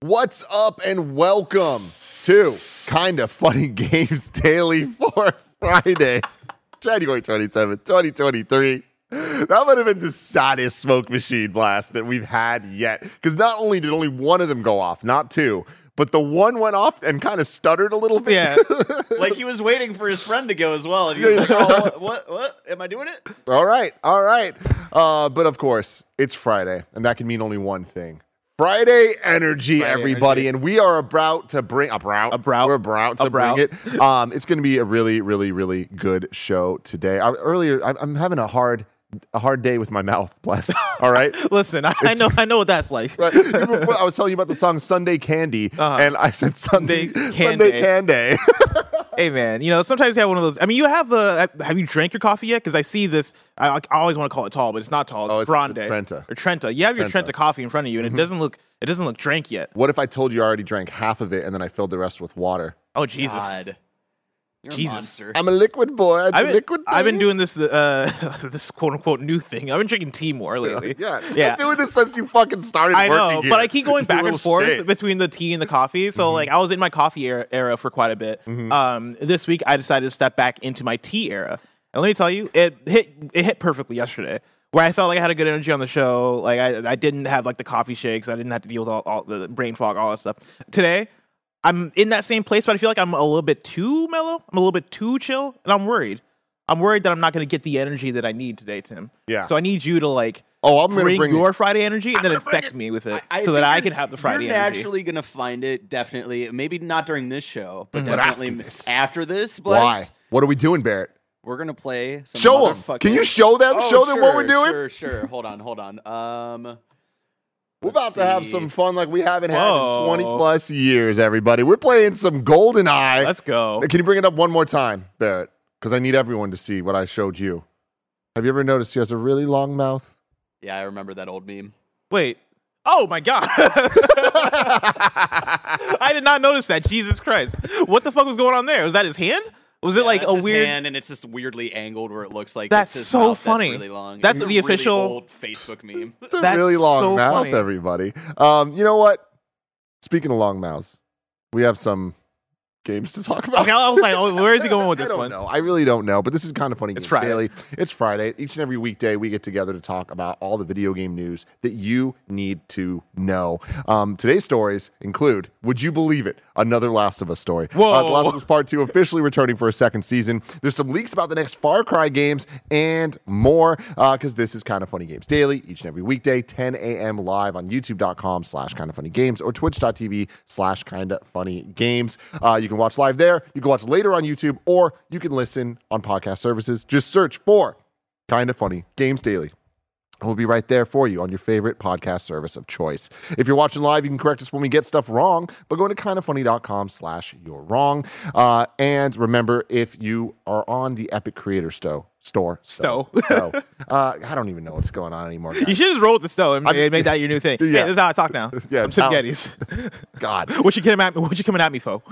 What's up and welcome to Kind of Funny Games Daily for Friday, January 27th, 2023. That would have been the saddest smoke machine blast that we've had yet. Because not only did only one of them go off, not two, but the one went off and kind of stuttered a little bit. Yeah, like he was waiting for his friend to go as well. And he was like, oh, what, what, what? Am I doing it? all right, all right. Uh, but of course, it's Friday, and that can mean only one thing. Friday energy, Friday everybody, energy. and we are about to bring about About. We're about to About. bring it. Um, it's going to be a really, really, really good show today. I, earlier, I, I'm having a hard, a hard day with my mouth. Bless. All right. Listen, I, I know, I know what that's like. Right. I was telling you about the song Sunday Candy, Uh-huh. and I said Sunday Sunday Sunday Candy. Hey man, you know sometimes you have one of those. I mean, you have the. Have you drank your coffee yet? Because I see this. I, I always want to call it tall, but it's not tall. It's, Oh, it's grande Trenta. or Trenta. You have your Trenta. Trenta coffee in front of you, and it doesn't look. It doesn't look drank yet. what if I told you I already drank half of it and then I filled the rest with water? Oh Jesus! God. You're Jesus. a monster. I'm a liquid boy. I do I've been, liquid. I've been doing this uh, this quote unquote new thing. I've been drinking tea more lately. Yeah, yeah. I'm doing this since you fucking started. I know, here. but I keep going back and forth shit. between the tea and the coffee. So like I was in my coffee era, era for quite a bit. Mm-hmm. Um, this week I decided to step back into my tea era, and let me tell you, it hit it hit perfectly yesterday. Where I felt like I had a good energy on the show, like I, I didn't have like the coffee shakes, I didn't have to deal with all, all the brain fog, all that stuff. Today, I'm in that same place, but I feel like I'm a little bit too mellow. I'm a little bit too chill, and I'm worried. I'm worried that I'm not going to get the energy that I need today, Tim. Yeah. So I need you to like Oh, I'm gonna bring, bring your Friday energy and then infect me with it, so that I can have the Friday You're energy. naturally gonna find it. Definitely, maybe not during this show, but Mhm. But definitely after this. after this. Blaze, Why? What are we doing, Barrett? We're gonna play. Some Show them. motherfucking- Can you show them? Oh, show them what we're doing. Sure, sure. Hold on, hold on. Um, We're let's about to have some fun like we haven't had Whoa. in 20 plus years, everybody. We're playing some GoldenEye. Let's go. Can you bring it up one more time, Barrett? Because I need everyone to see what I showed you. Have you ever noticed he has a really long mouth? Yeah, I remember that old meme. Wait. Oh my god. I did not notice that. Jesus Christ. What the fuck was going on there? Was that his hand? Was it Yeah, like that's a his weird hand, and it's just weirdly angled where it looks like That's it's his so mouth funny. That's really long. That's the really official- old Facebook meme. It's a That's really long so mouth, funny. everybody. Um, you know what? Speaking of long mouths, we have some games to talk about. Okay, I was like, oh, where is he going with this I don't one? know. I really don't know, but this is kind of funny. It's Friday. Daily. It's Friday. Each and every weekday, we get together to talk about all the video game news that you need to know. Um, today's stories include, would you believe it, another Last of Us story. Whoa. Uh, the Last of Us Part 2 officially returning for a second season. There's some leaks about the next Far Cry games and more, because this is Kind of Funny Games Daily, each and every weekday, 10 a.m. live on youtube.com slash kind of funny games or twitch.tv slash kind of funny games. Uh, you can watch live there. You can watch later on YouTube, or you can listen on podcast services. Just search for Kind of Funny Games Daily. We'll be right there for you on your favorite podcast service of choice. If you're watching live, you can correct us when we get stuff wrong by going to kindoffunny.com slash you're wrong. Uh, and remember, if you are on the Epic Creator Sto- store, Stow. Stow, uh, I don't even know what's going on anymore. You should just roll with the stove and I'm- make that your new thing. Yeah. Yeah, this is how I talk now. Yeah, I'm how- Gettys. God. What you coming at me? What you coming at me for?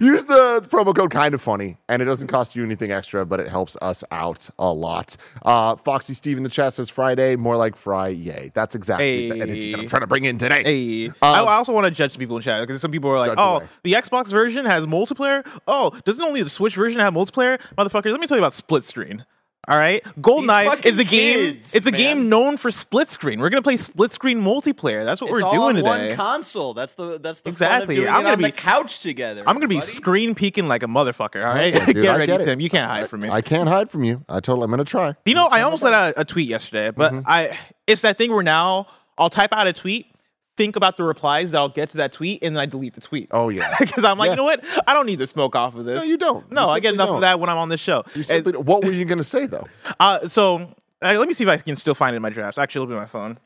Use the promo code kind of funny, and it doesn't cost you anything extra, but it helps us out a lot. Uh, Foxy Steve in the chat says Friday, more like Fry. Yay. That's exactly the energy that I'm trying to bring in today. Hey, I, Um, I also want to judge some people in chat because some people are like, "Oh, away. the Xbox version has multiplayer. Oh, doesn't only the Switch version have multiplayer, motherfuckers? Let me tell you about split screen. All right, GoldenEye fucking is a game. kids, it's a man. game known for split screen. We're gonna play split screen multiplayer. That's what It's we're all doing on today. one console. That's the that's the Exactly. Fun of doing I'm gonna on be- the couch together. I'm gonna be buddy. screen peeking like a motherfucker. All right, Yeah, dude, get I ready, get. Tim. You can't hide from me. I can't hide from you. I told I'm going to try. You know, I almost let out a tweet yesterday, but Mm-hmm. I it's that thing where now I'll type out a tweet, think about the replies that I'll get to that tweet, and then I delete the tweet. Oh yeah. Because I'm like, Yeah. you know what? I don't need the smoke off of this. No, you don't. No, You I get enough don't. of that when I'm on this show. You simply, what were you gonna say though? Uh, so uh, let me see if I can still find it in my drafts. Actually, it'll be my phone.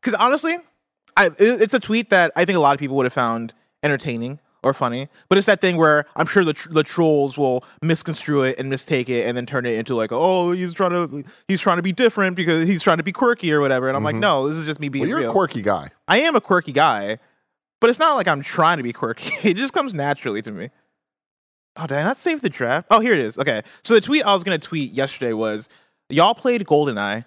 Because honestly, I, it- it's a tweet that I think a lot of people would have found entertaining or funny. But it's that thing where I'm sure the tr- the trolls will misconstrue it and mistake it and then turn it into like, oh, he's trying to he's trying to be different because he's trying to be quirky or whatever. And I'm like, mm-hmm. no, this is just me being Well, you're real. a quirky guy. I am a quirky guy, but it's not like I'm trying to be quirky. It just comes naturally to me. Oh, did I not save the draft? Oh, here it is. Okay. So the tweet I was going to tweet yesterday was Y'all played GoldenEye.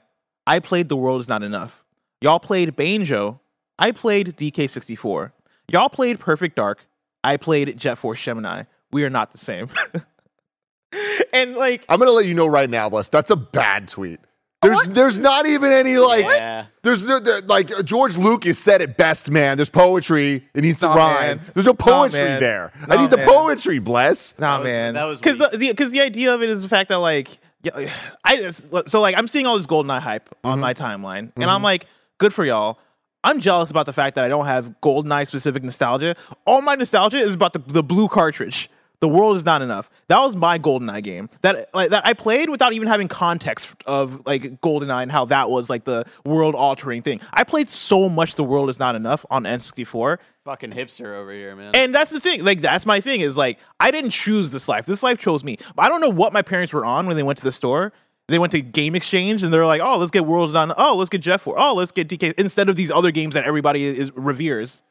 I played The World Is Not Enough. Y'all played Banjo. I played DK64. Y'all played Perfect Dark. I played Jet Force Gemini. We are not the same. and like, I'm gonna let you know right now, Bless. That's a bad tweet. There's there's not even any like Yeah. there's no there, like George Lucas said it best, man. There's poetry. It needs to Nah, rhyme. man. There's no poetry man. there. I Nah, need the poetry, bless. Nah, was- man. that was because the because the, idea of it is the fact that like yeah, I just so like I'm seeing all this GoldenEye hype Mm-hmm. on my timeline, and I'm like, good for y'all. I'm jealous about the fact that I don't have GoldenEye specific nostalgia. All my nostalgia is about the, the blue cartridge. The world is not enough. That was my GoldenEye game that like that I played without even having context of like GoldenEye and how that was like the world altering thing. I played so much. The world is not enough on N64. Fucking hipster over here, man. And that's the thing. Like that's my thing is like I didn't choose this life. This life chose me. I don't know what my parents were on when they went to the store. They went to Game Exchange and they're like, "Oh, let's get Worlds on. Oh, let's get Jeff for. Oh, let's get DK instead of these other games that everybody is reveres."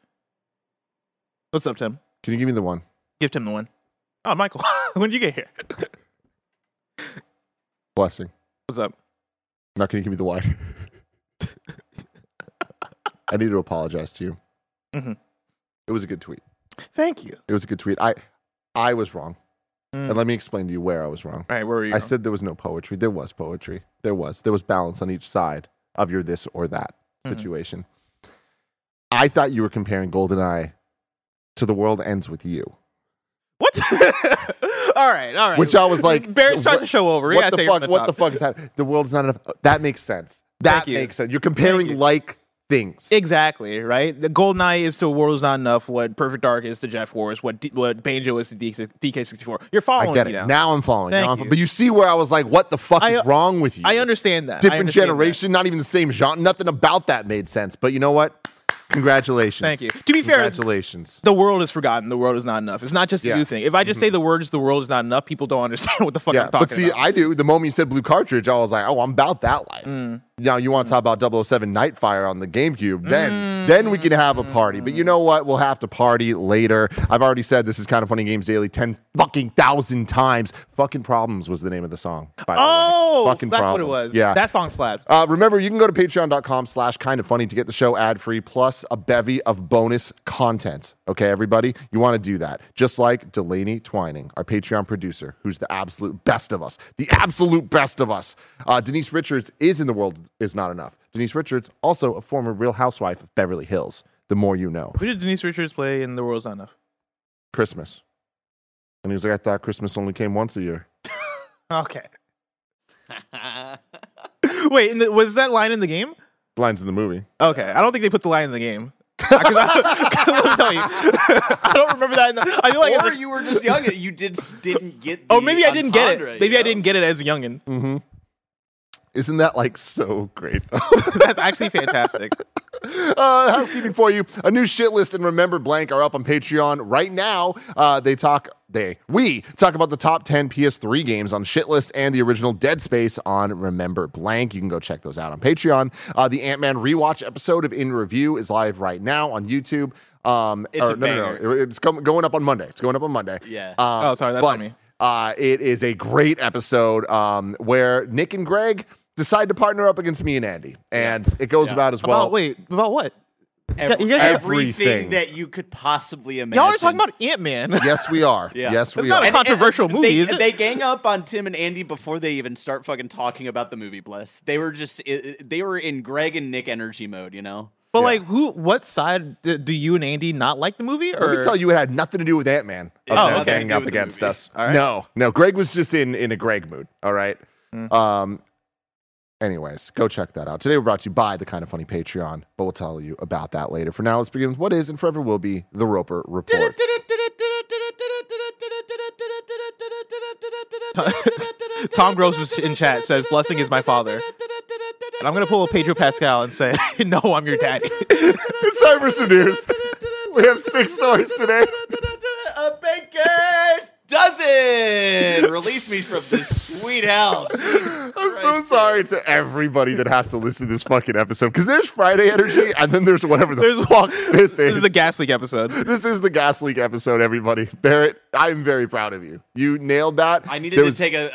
What's up, Tim? Can you give me the one? Give Tim the one. Oh, Michael, when did you get here? Blessing. What's up? Now can you give me the wine? I need to apologize to you. Mhm. It was a good tweet. Thank you. It was a good tweet. I I was wrong. Mm. And let me explain to you where I was wrong. All right, where were you? I said there was no poetry. There was poetry. There was. There was balance on each side of your this or that Mhm. situation. I thought you were comparing GoldenEye to The World Ends With You. what? all right, all right. Which I was like, Barry what- the show over. What the take it from fuck? the What the fuck is happening? The world's not enough. That makes sense. That makes sense. You're comparing you. like things. Exactly right. The GoldenEye is to World is not enough. What Perfect Dark is to Jet Force. What D- what Banjo is to DK sixty four. You're following I get me it. now. Now I'm following. Now I'm you. fo- but you see where I was like, what the fuck I- is wrong with you? I understand that. Different understand that. generation, not even the same genre. Nothing about that made sense. But you know what? Congratulations. Thank you. To be fair, Congratulations. the world is forgotten. The world is not enough. It's not just a Yeah. Mm-hmm. you thing. If I just say the words "the world is not enough," people don't understand what the fuck Yeah, I'm talking about. but see, about. I do. The moment you said blue cartridge, I was like, oh, I'm about that life. Mm. Now you want to talk about 007 Nightfire on the GameCube? Then, then we can have a party. But you know what? We'll have to party later. I've already said this is kind of funny games daily ten fucking thousand times. Fucking problems was the name of the song. By oh, fucking that's problems. what it was. Yeah, that song slapped. Uh, remember, you can go to patreon.com slash kind of funny to get the show ad free plus a bevy of bonus content. Okay, everybody? You want to do that. Just like Delaney Twining, our Patreon producer, who's the absolute best of us, the absolute best of us. Uh, Denise Richards is in The World Is Not Enough. Denise Richards, also a former real housewife of Beverly Hills. The more you know. Who did Denise Richards play in The World is Not Enough? Christmas. And he was like, I thought Christmas only came once a year. Okay. Wait, in the, was that line in the game? Lines in the movie. Okay, I don't think they put the line in the game. 'Cause I, 'cause let me tell you, I don't remember that. In the, I feel like, it's or like- you were just young. You did didn't get. oh, maybe I didn't get it. Maybe you I didn't get it as a youngin. Mm-hmm. Isn't that like so great though? That's actually fantastic. uh, housekeeping for you. A new shit list and remember blank are up on Patreon right now. Uh, they talk. They we talk about the top 10 PS3 games on Shitlist and the original Dead Space on Remember Blank. You can go check those out on Patreon. Uh, the Ant Man rewatch episode of In Review is live right now on YouTube. Um, It's or a no, no, no, banger. It's com- going up on Monday. It's going up on Monday. Yeah. Uh, Oh, sorry, that's but, on me. Uh, it is a great episode um, where Nick and Greg decide to partner up against me and Andy, and it goes Yeah. about as well. about wait, about what? Every- you everything Everything. that you could possibly imagine. Y'all are talking about Ant Man. Yes, we are. Yeah. Yes, That's we not are. a controversial and movie, They, is it? they gang up on Tim and Andy before they even start fucking talking about the movie. Bless. They were just i- i- they were in Greg and Nick energy mode. You know. But Yeah. like, who? What side do do you and Andy not like the movie? Or Let me tell you, it had nothing to do with Ant Man. Yeah, of nothing them ganging up against us. All right. No, no. Greg was just in in a Greg mood. All right. Mm. Um, Anyways, go check that out. Today we're brought to you by the Kind of Funny Patreon, but we'll tell you about that later. For now, let's begin with what is and forever will be the Roper Report. Tom Gross is in chat says, "Blessing is my father." And I'm gonna pull a Pedro Pascal and say, "No, I'm your daddy." it's time for some news. We have six stories today. A baker's dozen. Release me from this sweet hell. I'm so sorry to everybody that has to listen to this fucking episode because there's Friday energy and then there's whatever the There's- fuck this is. this is the gas leak episode. This is the gas leak episode, everybody. Barrett, I'm very proud of you. You nailed that. I needed There to was- take a,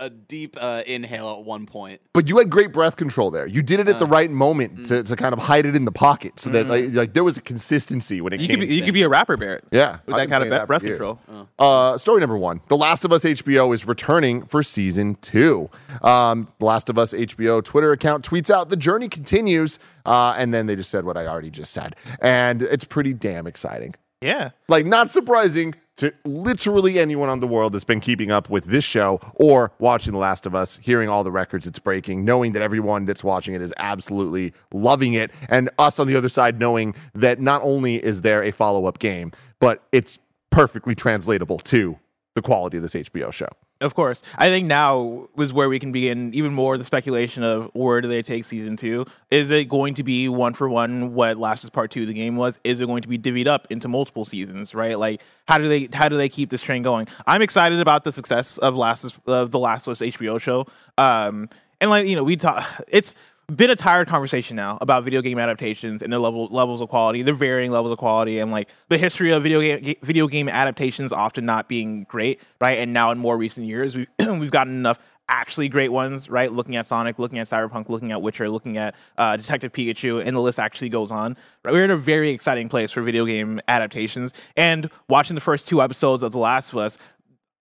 a, a deep uh, inhale at one point. but you had great breath control there. You did it at the Uh, right moment mm. to, to kind of hide it in the pocket so that like, like there was a consistency when it You came. could be, you could be a rapper, Barrett. yeah, with I've that kind of saying be- breath for years. control. Uh, story number one: The Last of Us HBO is returning for season two. Um, the Last of Us HBO Twitter account tweets out the journey continues, uh, and then they just said what I already just said, and it's pretty damn exciting. Yeah. Like, not surprising to literally anyone on the world that's been keeping up with this show or watching The Last of Us, hearing all the records it's breaking, knowing that everyone that's watching it is absolutely loving it, and us on the other side knowing that not only is there a follow up game, but it's perfectly translatable to the quality of this HBO show. Of course. I think now was where we can begin even more the speculation of where do they take season two? Is it going to be one for one what Last is Part Two of the game was? Is it going to be divvied up into multiple seasons? Right? Like how do they how do they keep this train going? I'm excited about the success of Last of the Last Us HBO show. Um and like you know we talk it's been a tired conversation now about video game adaptations and their level levels of quality, their varying levels of quality, and like the history of video game video game adaptations often not being great, right? And now in more recent years, we've we've gotten enough actually great ones, right? Looking at Sonic, looking at Cyberpunk, looking at Witcher, looking at uh, Detective Pikachu, and the list actually goes on. Right? We're in a very exciting place for video game adaptations, and watching the first two episodes of The Last of Us,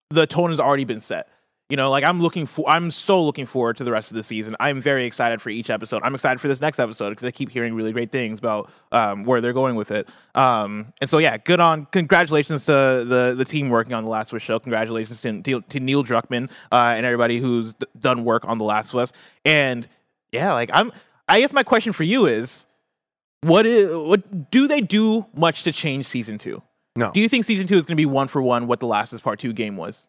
the tone has already been set. You know, like I'm looking for, I'm so looking forward to the rest of the season. I'm very excited for each episode. I'm excited for this next episode because I keep hearing really great things about um, where they're going with it. Um, and so, yeah, good on, congratulations to the the team working on the Last of Us show. Congratulations to, to, to Neil Druckmann uh, and everybody who's d- done work on the Last of Us. And yeah, like I'm, I guess my question for you is, what is, what do they do much to change season two? No. Do you think season two is going to be one for one what the Last of Us Part Two game was?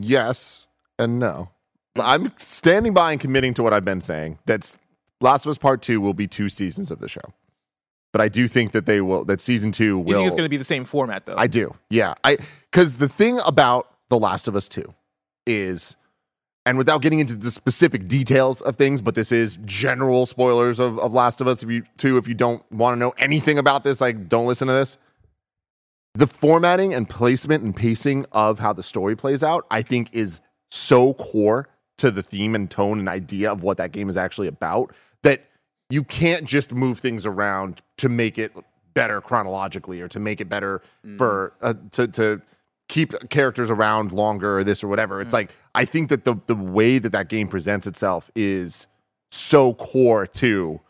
Yes and no. I'm standing by and committing to what I've been saying. That's Last of Us Part Two will be two seasons of the show, but I do think that they will. That season two will. You think it's going to be the same format though? I do. Yeah. I because the thing about The Last of Us 2 is and without getting into the specific details of things, but this is general spoilers of, of Last of Us. If you two, if you don't want to know anything about this, like don't listen to this. The formatting and placement and pacing of how the story plays out, I think, is so core to the theme and tone and idea of what that game is actually about that you can't just move things around to make it better chronologically or to make it better for uh, to to keep characters around longer or this or whatever. It's like I think that the the way that that game presents itself is so core to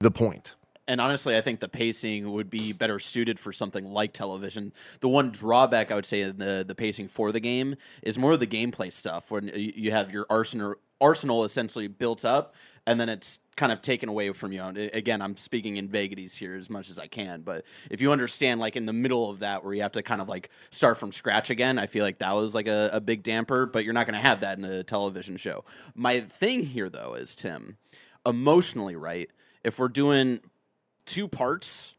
the point. And honestly, I think the pacing would be better suited for something like television. The one drawback I would say in the the pacing for the game is more of the gameplay stuff, when you have your arsenal arsenal essentially built up, and then it's kind of taken away from you. Again, I'm speaking in vagaries here as much as I can, but if you understand, like in the middle of that, where you have to kind of like start from scratch again, I feel like that was like a, a big damper. But you're not going to have that in a television show. My thing here, though, is Tim, emotionally, right? If we're doing two parts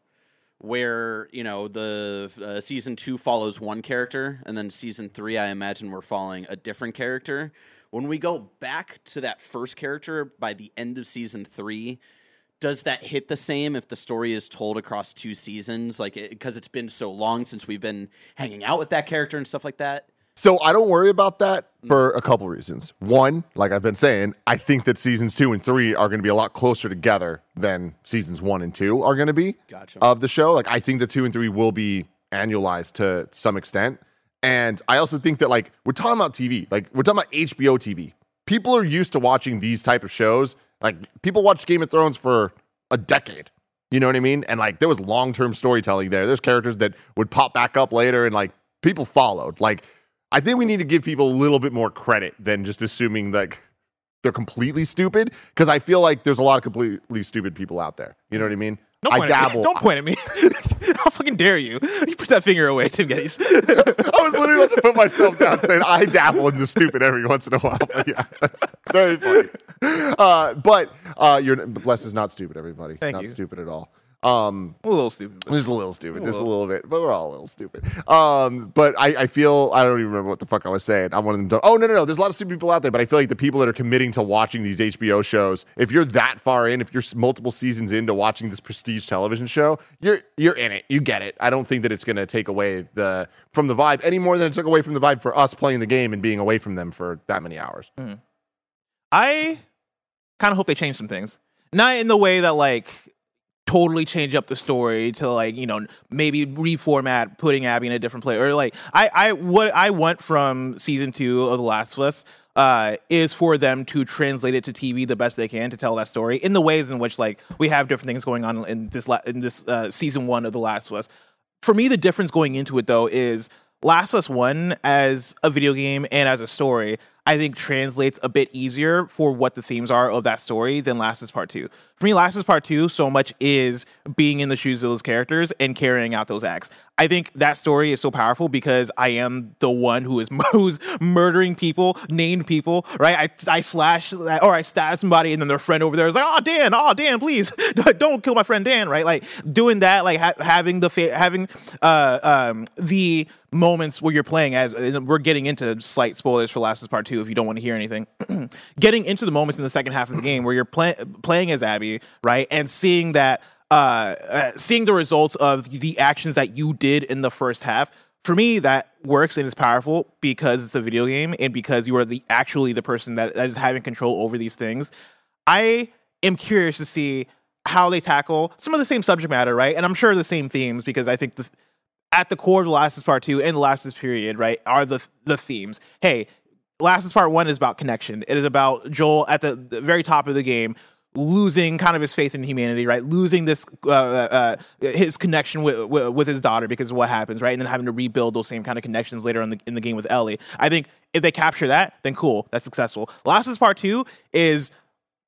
where you know the uh, season two follows one character and then season three i imagine we're following a different character. When we go back to that first character by the end of season three does that hit the same if the story is told across two seasons? Like because it's been so long since we've been hanging out with that character and stuff like that So I don't worry about that mm. for a couple reasons. One, like I've been saying, I think that seasons two and three are going to be a lot closer together than seasons one and two are going to be Gotcha. of the show. Like I think the two and three will be annualized to some extent. And I also think that like we're talking about TV, like we're talking about HBO TV. People are used to watching these type of shows. Like people watch Game of Thrones for a decade. You know what I mean? And like there was long term storytelling there. There's characters that would pop back up later and like people followed. Like I think we need to give people a little bit more credit than just assuming like they're completely stupid because I feel like there's a lot of completely stupid people out there. You know what I mean? Don't I point dabble. Don't point at me. How fucking dare you? You put that finger away, Tim Geddes. I was literally about to put myself down saying I dabble in the stupid every once in a while. But yeah, that's very funny. Uh, but uh, you're Les is not stupid, everybody. Thank not you. stupid at all. Um, a little stupid. just a little stupid, just a little. little bit, but we're all a little stupid. Um, but I, I feel I don't even remember what the fuck I was saying. I'm one of them. Don't, oh no, no, no. There's a lot of stupid people out there, but I feel like the people that are committing to watching these HBO shows, if you're that far in, if you're multiple seasons into watching this prestige television show, you're you're in it. You get it. I don't think that it's going to take away the from the vibe any more than it took away from the vibe for us playing the game and being away from them for that many hours. I kind of hope they change some things. Not in the way that like totally change up the story to like you know maybe reformat putting Abby in a different place or like I I what I want from season two of The Last of Us uh, is for them to translate it to TV the best they can to tell that story in the ways in which like we have different things going on in this la- in this uh, season one of The Last of Us. For me, the difference going into it though is Last of Us One as a video game and as a story, I think translates a bit easier for what the themes are of that story than Last Us Part Two. For me, Last Us Part Two so much is being in the shoes of those characters and carrying out those acts. I think that story is so powerful because I am the one who is who's murdering people, named people, right? I, I slash or I stab somebody, and then their friend over there is like, "Oh Dan, oh Dan, please don't kill my friend Dan," right? Like doing that, like ha- having the fa- having uh um the moments where you're playing as we're getting into slight spoilers for Last Us Part Two if you don't want to hear anything. getting into the moments in the second half of the game where you're play- playing as Abby, right, and seeing that uh, uh seeing the results of the actions that you did in the first half for me that works and is powerful because it's a video game and because you are the actually the person that, that is having control over these things. I am curious to see how they tackle some of the same subject matter right? And i'm sure the same themes because i think the at the core of the last is part two and the last is period right are the the themes. Hey last is part one is about connection it is about joel at the, the very top of the game losing kind of his faith in humanity, right? Losing this uh, uh, his connection with, with with his daughter because of what happens, right? And then having to rebuild those same kind of connections later on the, in the game with Ellie. I think if they capture that, then cool, that's successful. Last is part two is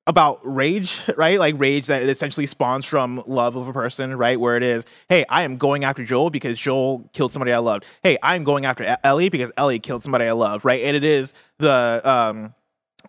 about rage, right? Like rage that it essentially spawns from love of a person, right? Where it is, hey, I am going after Joel because Joel killed somebody I loved. Hey, I'm going after Ellie because Ellie killed somebody I love, right? And it is the um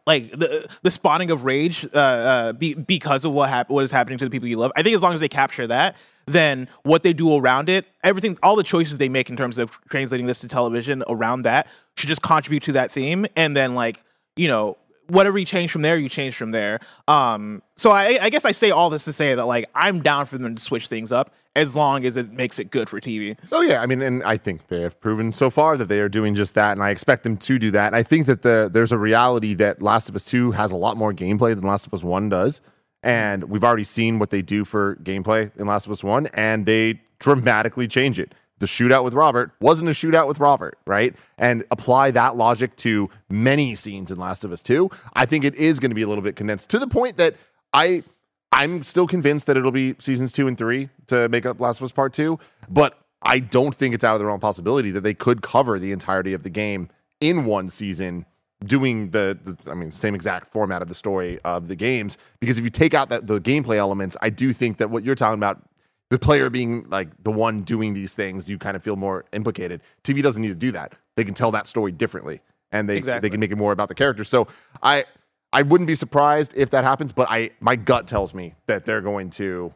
like the the spawning of rage uh, uh be, because of what hap- what is happening to the people you love. I think as long as they capture that, then what they do around it, everything, all the choices they make in terms of translating this to television around that should just contribute to that theme, and then like you know whatever you change from there, you change from there. Um, so I, I guess I say all this to say that like I'm down for them to switch things up as long as it makes it good for TV. Oh yeah, I mean, and I think they have proven so far that they are doing just that, and I expect them to do that. I think that the there's a reality that Last of Us Two has a lot more gameplay than Last of Us One does, and we've already seen what they do for gameplay in Last of Us One, and they dramatically change it. The shootout with Robert wasn't a shootout with Robert, right? And apply that logic to many scenes in Last of Us Two. I think it is going to be a little bit condensed to the point that I I'm still convinced that it'll be seasons two and three to make up Last of Us Part Two, but I don't think it's out of the realm possibility that they could cover the entirety of the game in one season, doing the, the I mean, same exact format of the story of the games. Because if you take out that the gameplay elements, I do think that what you're talking about, the player being like the one doing these things, you kind of feel more implicated. TV doesn't need to do that; they can tell that story differently, and they Exactly. they can make it more about the character. So I I wouldn't be surprised if that happens, but I my gut tells me that they're going to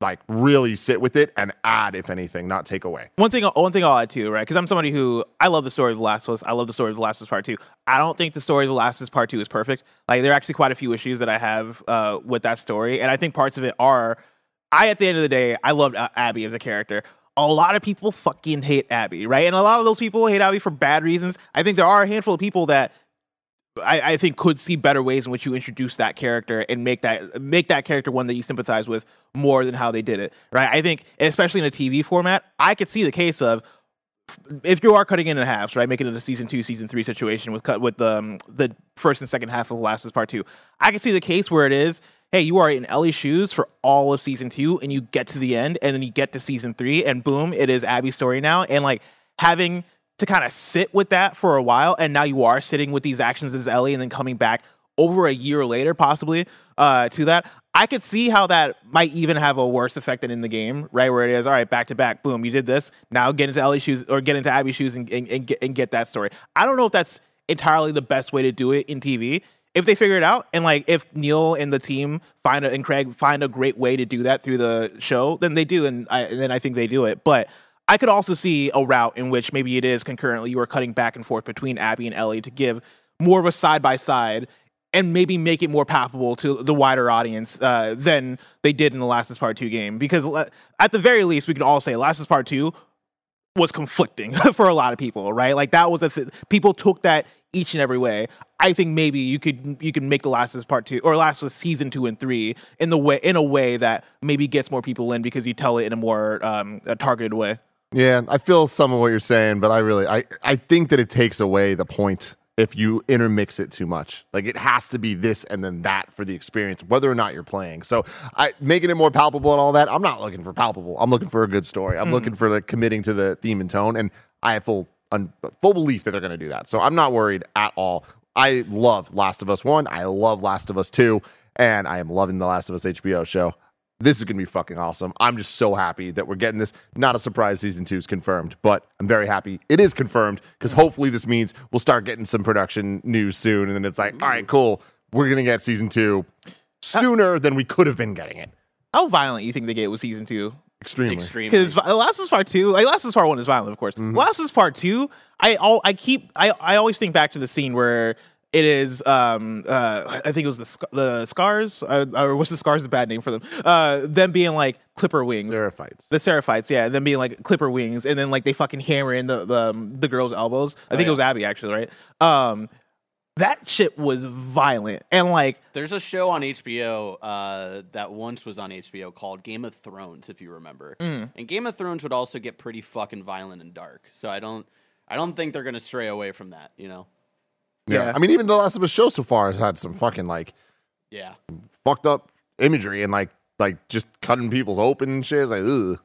like really sit with it and add, if anything, not take away. One thing, one thing I'll add too, right? Because I'm somebody who I love the story of The Last of Us. I love the story of The Last of Us Part Two. I don't think the story of The Last of Us Part Two is perfect. Like there are actually quite a few issues that I have uh, with that story, and I think parts of it are. I, at the end of the day, I loved Abby as a character. A lot of people fucking hate Abby, right? And a lot of those people hate Abby for bad reasons. I think there are a handful of people that I, I think could see better ways in which you introduce that character and make that make that character one that you sympathize with more than how they did it. Right? I think, especially in a TV format, I could see the case of if you are cutting it in halves, right, making it a season two, season three situation with cut with the um, the first and second half of the Last is Part Two, I could see the case where it is, hey, you are in Ellie's shoes for all of season two, and you get to the end, and then you get to season three, and boom, it is Abby's story now, and like having to kind of sit with that for a while, and now you are sitting with these actions as Ellie, and then coming back over a year later, possibly uh, to that. I could see how that might even have a worse effect than in the game, right? Where it is, all right, back to back, boom, you did this. Now get into Ellie's shoes or get into Abby's shoes and, and, and, get, and get that story. I don't know if that's entirely the best way to do it in TV. If they figure it out, and like if Neil and the team find a, and Craig find a great way to do that through the show, then they do, and, I, and then I think they do it. But I could also see a route in which maybe it is concurrently you are cutting back and forth between Abby and Ellie to give more of a side by side and maybe make it more palpable to the wider audience uh, than they did in the Last Part Two game. Because at the very least, we could all say Last Part Two was conflicting for a lot of people, right? Like that was a th- people took that each and every way. I think maybe you could you could make the Last of Us Part Two or Last of Us season two and three in the way in a way that maybe gets more people in because you tell it in a more um, a targeted way. Yeah, I feel some of what you're saying, but I really I I think that it takes away the point if you intermix it too much. Like it has to be this and then that for the experience, whether or not you're playing. So I making it more palpable and all that. I'm not looking for palpable. I'm looking for a good story. I'm looking for like committing to the theme and tone, and I have full un, full belief that they're going to do that. So I'm not worried at all. I love Last of Us One. I love Last of Us Two, and I am loving the Last of Us HBO show. This is going to be fucking awesome. I'm just so happy that we're getting this. Not a surprise season two is confirmed, but I'm very happy it is confirmed because hopefully this means we'll start getting some production news soon. And then it's like, all right, cool. We're going to get season two sooner than we could have been getting it. How violent you think they get with season two? Extremely. Extremely. Because Last of Us Part Two, like Last of Us Part One is violent, of course. Last of Us Part Two, I all I keep I I always think back to the scene where it is um uh I think it was the sc- the scars uh, or what's the scars a bad name for them uh them being like clipper wings. There are fights. The Seraphites, yeah, them being like clipper wings, and then like they fucking hammer in the the, um, the girl's elbows. I think it was Abby actually, right? Um, that shit was violent, and like There's a show on HBO uh, that once was on HBO called Game of Thrones, if you remember. Mm. And Game of Thrones would also get pretty fucking violent and dark. So I don't, I don't think they're gonna stray away from that. You know? Yeah. Yeah. I mean, even the Last of Us show so far has had some fucking like Yeah. fucked up imagery and like like just cutting people's open and shit. It's like, ugh.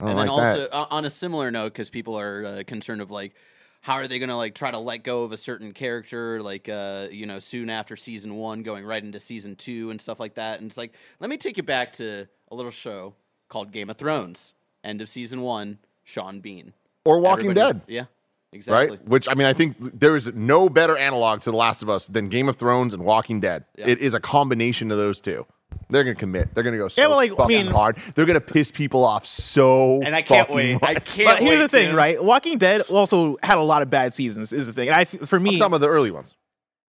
I don't and like also that. uh, on a similar note, because people are uh, concerned of like, how are they gonna like try to let go of a certain character, like uh, you know, soon after season one, going right into season two and stuff like that. And it's like, let me take you back to a little show called Game of Thrones. End of season one, Sean Bean. Or Walking Everybody- Dead. Yeah, exactly. Right? Which I mean, I think there is no better analog to The Last of Us than Game of Thrones and Walking Dead. Yeah. It is a combination of those two. They're gonna commit. They're gonna go so Yeah, well, like, I fucking mean- hard. They're gonna piss people off so. And I can't fucking wait. I can't but here's wait the thing, to- right? Walking Dead also had a lot of bad seasons. Is the thing, and I for me, Some of the early ones.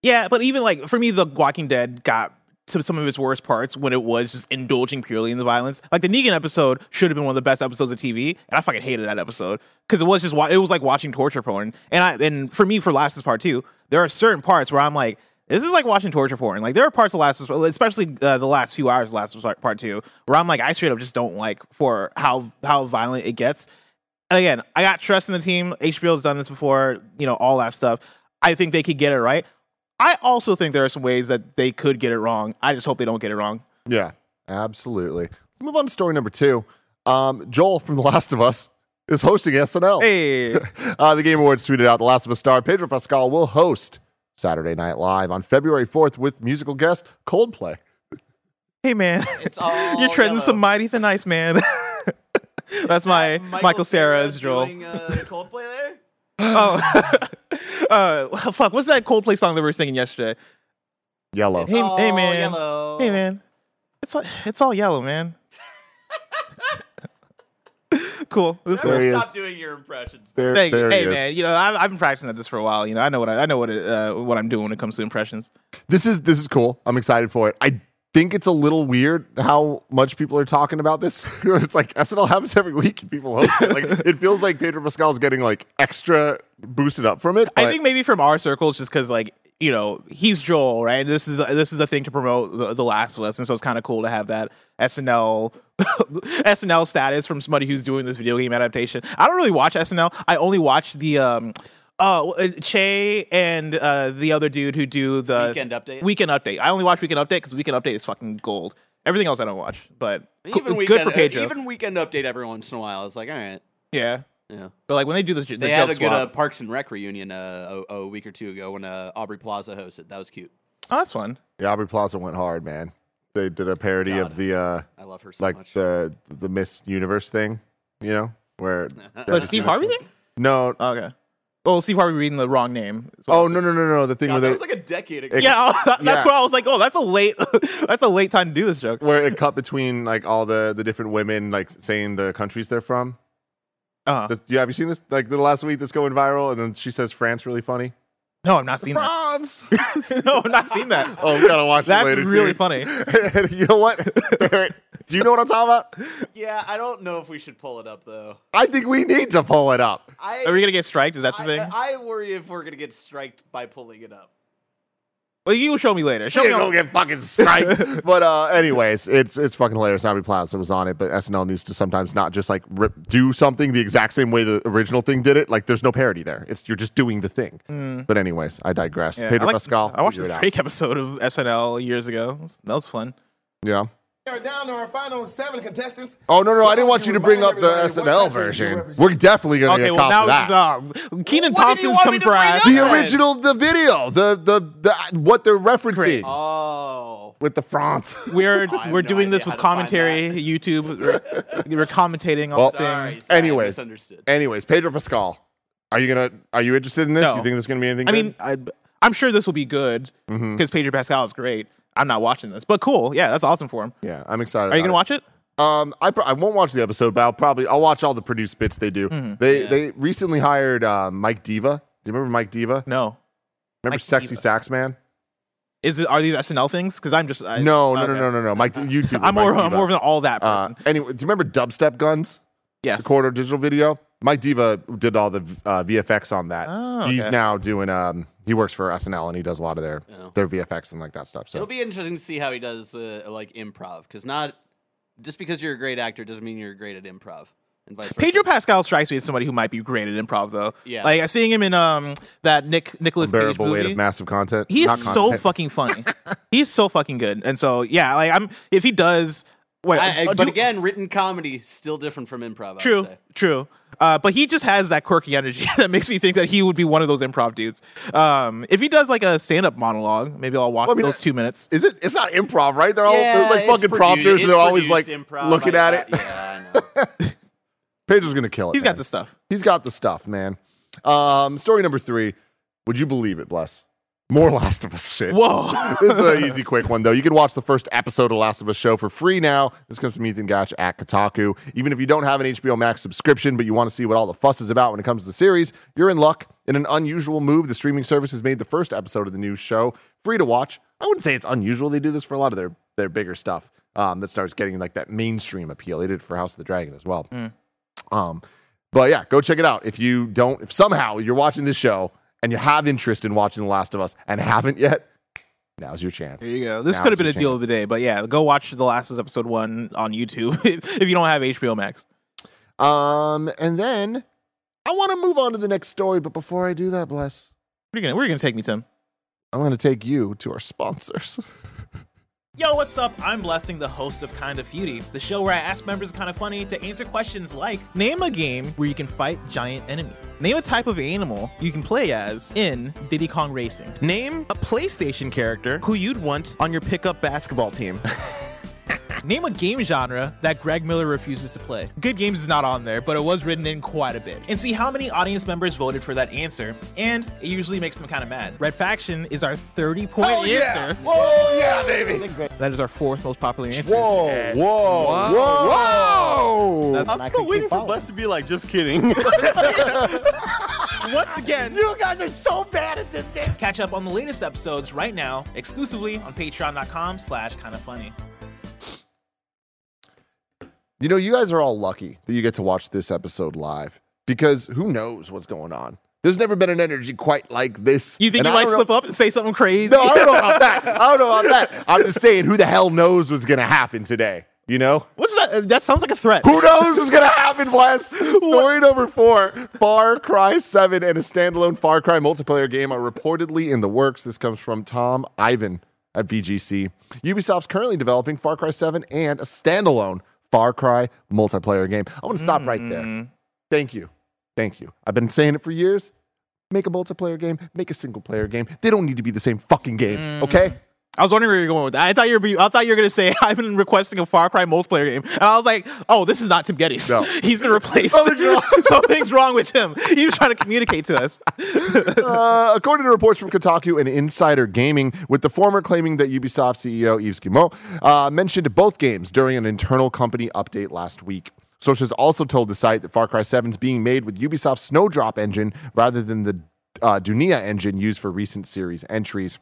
Yeah, but even like for me, The Walking Dead got to some of its worst parts when it was just indulging purely in the violence. Like the Negan episode should have been one of the best episodes of TV, and I fucking hated that episode because it was just it was like watching torture porn. And I and for me, for Last is Part too, there are certain parts where I'm like. This is like watching torture porn. Like there are parts of Last, of Us- especially uh, the last few hours of Last of Us Part Two, where I'm like, I straight up just don't like for how how violent it gets. And again, I got trust in the team. HBO's done this before, you know, all that stuff. I think they could get it right. I also think there are some ways that they could get it wrong. I just hope they don't get it wrong. Yeah, absolutely. Let's move on to story number two. Um, Joel from The Last of Us is hosting SNL. Hey, Uh, the Game Awards tweeted out The Last of Us star Pedro Pascal will host Saturday Night Live on February 4th with musical guest Coldplay. hey, man, It's all you're treading yellow. some mighty thin ice, man. That's my Michael, Sarah as Joel. doing, uh, Coldplay there. Oh, uh, fuck. What's that Coldplay song that we were singing yesterday? Yellow. Hey, all hey, man. yellow. Hey, man. It's all, it's all yellow, man. Cool. This There he Stop doing your impressions. There, Thank you. there he Hey is. man, you know I've, I've been practicing at this for a while. You know I know what I, I know what it, uh, what I'm doing when it comes to impressions. This is this is cool. I'm excited for it. I think it's a little weird how much people are talking about this. it's like SNL happens every week and people host it. Like it feels like Pedro Pascal's getting like extra boosted up from it. I think maybe from our circles, just because like you know he's Joel, right? This is this is a thing to promote the, the Last of Us, and so it's kind of cool to have that SNL SNL status from somebody who's doing this video game adaptation. I don't really watch SNL. I only watch the um. Uh, Che and uh, the other dude who do the Weekend Update? Weekend update. I only watch Weekend Update because Weekend Update is fucking gold. Everything else I don't watch, but co- Even good for Pedro. uh, even weekend update every once in a while. It's like, all right, yeah, yeah. but like when they do the, the They had joke a good uh, Parks and Rec reunion uh, a, a week or two ago when uh, Aubrey Plaza hosted. That was cute. Oh, that's fun. Yeah, Aubrey Plaza went hard, man. They did a parody God. of the uh I love her so like much. the the Miss Universe thing, you know, where The Steve Harvey thing? no. Oh, okay. Oh, Steve Harvey reading the wrong name. Oh no no no no! The thing God, where that they was like a decade ago. It- Yeah, that's Yeah. where I was like, oh, that's a late, that's a late time to do this joke. where it cut between like all the the different women like saying the countries they're from. Uh-huh. The- yeah, have you seen this? Like the last week that's going viral, and then she says France really funny. No, I'm not seen that. France. no, I've not seen that. oh, we gotta watch. That's it later, really dude. funny. you know what? Do you know what I'm talking about? Yeah, I don't know if we should pull it up though. I think we need to pull it up. I Are we gonna get striked? Is that the I, thing? I, I worry if we're gonna get striked by pulling it up. Well, you show me later. Show me. gonna on- get fucking striked. but uh, anyways, it's it's fucking hilarious. Aubrey Plaza was on it, but SNL needs to sometimes not just like rip, do something the exact same way the original thing did it. Like there's no parody there. It's you're just doing the thing. But anyways, I digress. Mm. Yeah, Pedro I, like- Pascal. I watched the out. Drake episode of SNL years ago. That was fun. Yeah. We're down to our final seven contestants. Oh no no! I didn't want you to bring up the Remind everybody what SNL version. We're definitely gonna Okay, get well cops now for this that. is uh, Keenan What did you Thompson's want to for us. the original, the video, the the the what they're referencing Oh, with the France. We're I we're no doing this with how to find commentary, YouTube. We're, we're commentating on Well, the sorry. sorry, Anyways. Anyways, Pedro Pascal, are you gonna are you interested in this? No. You think there's gonna be anything? I good? mean, I, I'm sure this will be good Mm-hmm. because Pedro Pascal is great. I'm not watching this, but cool. Yeah, that's awesome for him. yeah, I'm excited. Are you gonna about watch it? it. Um, I pr- I won't watch the episode, but I'll probably I'll watch all the produced bits they do. Mm-hmm. They Yeah. they recently hired uh, Mike Diva. Do you remember Mike Diva? No. Remember Mike Sexy Diva. Sax Man? Is it are these SNL things? Because I'm just I, No, no, no, okay. no, no, no. Mike YouTube. I'm more I'm more of an all that Uh, person. anyway, do you remember Dubstep Guns? yes. the quarter digital video. Mike Diva did all the uh, VFX on that. Oh, He's now doing. Um, he works for SNL and he does a lot of their Oh. their VFX and like that stuff. So It'll be interesting to see how he does uh, like improv, because not just because you're a great actor doesn't mean you're great at improv, and vice versa. Pedro Pascal strikes me as somebody who might be great at improv, though. Yeah. like seeing him in um that Nick Nicholas Cage unbearable weight of massive content. He's Not so fucking funny. He's so fucking good, and so yeah, like I'm if he does. Wait, I, I- uh, but do- again, written comedy still different from improv. I would True, say. true. Uh, but he just has that quirky energy that makes me think that he would be one of those improv dudes. Um, if he does like a stand-up monologue, maybe I'll watch Well, I mean, those two minutes. Is it? It's not improv, right? They're all Yeah, there's like fucking produ- prompters, and they're always like improv, looking I- at it. Yeah, I know. Pedro's gonna kill it. He's got the stuff. He's got the stuff, man. Um, story number three. Would you believe it, Bless? More Last of Us shit. Whoa. this is an easy, quick one, though. You can watch the first episode of Last of Us show for free now. This comes from Ethan Gach at Kotaku. Even if you don't have an HBO Max subscription, but you want to see what all the fuss is about when it comes to the series, you're in luck. In an unusual move, the streaming service has made the first episode of the new show free to watch. I wouldn't say it's unusual. They do this for a lot of their, their bigger stuff um, that starts getting like that mainstream appeal. They did it for House of the Dragon as well. Um, but yeah, go check it out. If you don't, if somehow you're watching this show and you have interest in watching The Last of Us and haven't yet, now's your chance. There you go. This Now's could have been a deal of the day, but yeah, go watch The Last of Us episode one on YouTube if you don't have HBO Max. Um, and then I want to move on to the next story, but before I do that, bless, Where are you gonna Where are you gonna take me, Tim? I'm going to take you to our sponsors. Yo, what's up? I'm Blessing, the host of Kind of Feudy, the show where I ask members of Kind of Funny to answer questions like Name a game where you can fight giant enemies. Name a type of animal you can play as in Diddy Kong Racing. Name a PlayStation character who you'd want on your pickup basketball team. Name a game genre that Greg Miller refuses to play. Good Games is not on there, but it was written in quite a bit. And see how many audience members voted for that answer, and it usually makes them kind of mad. Red Faction is our 30 point answer. Oh yeah, baby! That is our fourth most popular answer. Whoa, whoa, whoa, whoa! I'm still waiting for Bless to be like, just kidding. Once again, You guys are so bad at this game. catch up on the latest episodes right now, exclusively on patreon.com slash kind of funny. You know, you guys are all lucky that you get to watch this episode live because who knows what's going on. There's never been an energy quite like this. You think And you might don't know- slip up and say something crazy? No, I don't know about that. I don't know about that. I'm just saying, who the hell knows what's going to happen today? You know? What's that? Uh, That sounds like a threat. Who knows what's gonna happen, Wes? Story number four: Far Cry Seven and a standalone Far Cry multiplayer game are reportedly in the works. This comes from Tom Ivan at VGC. Ubisoft's currently developing Far Cry Seven and a standalone Far Cry multiplayer game. I want to stop right there. Thank you, thank you. I've been saying it for years. make a multiplayer game, make a single player game. They don't need to be the same fucking game. Mm. Okay. I was wondering where you're going with that. I thought you were. I thought you were going to say I've been requesting a Far Cry multiplayer game, and I was like, "Oh, this is not Tim Geddes. No. He's going to replace. Something's wrong. Something's wrong with him. He's trying to communicate to us." Uh, according to reports from Kotaku and Insider Gaming, with the former claiming that Ubisoft CEO Yves Guillemot uh, mentioned both games during an internal company update last week. Sources also told the site that Far Cry 7 is being made with Ubisoft's Snowdrop engine rather than the uh, Dunia engine used for recent series entries.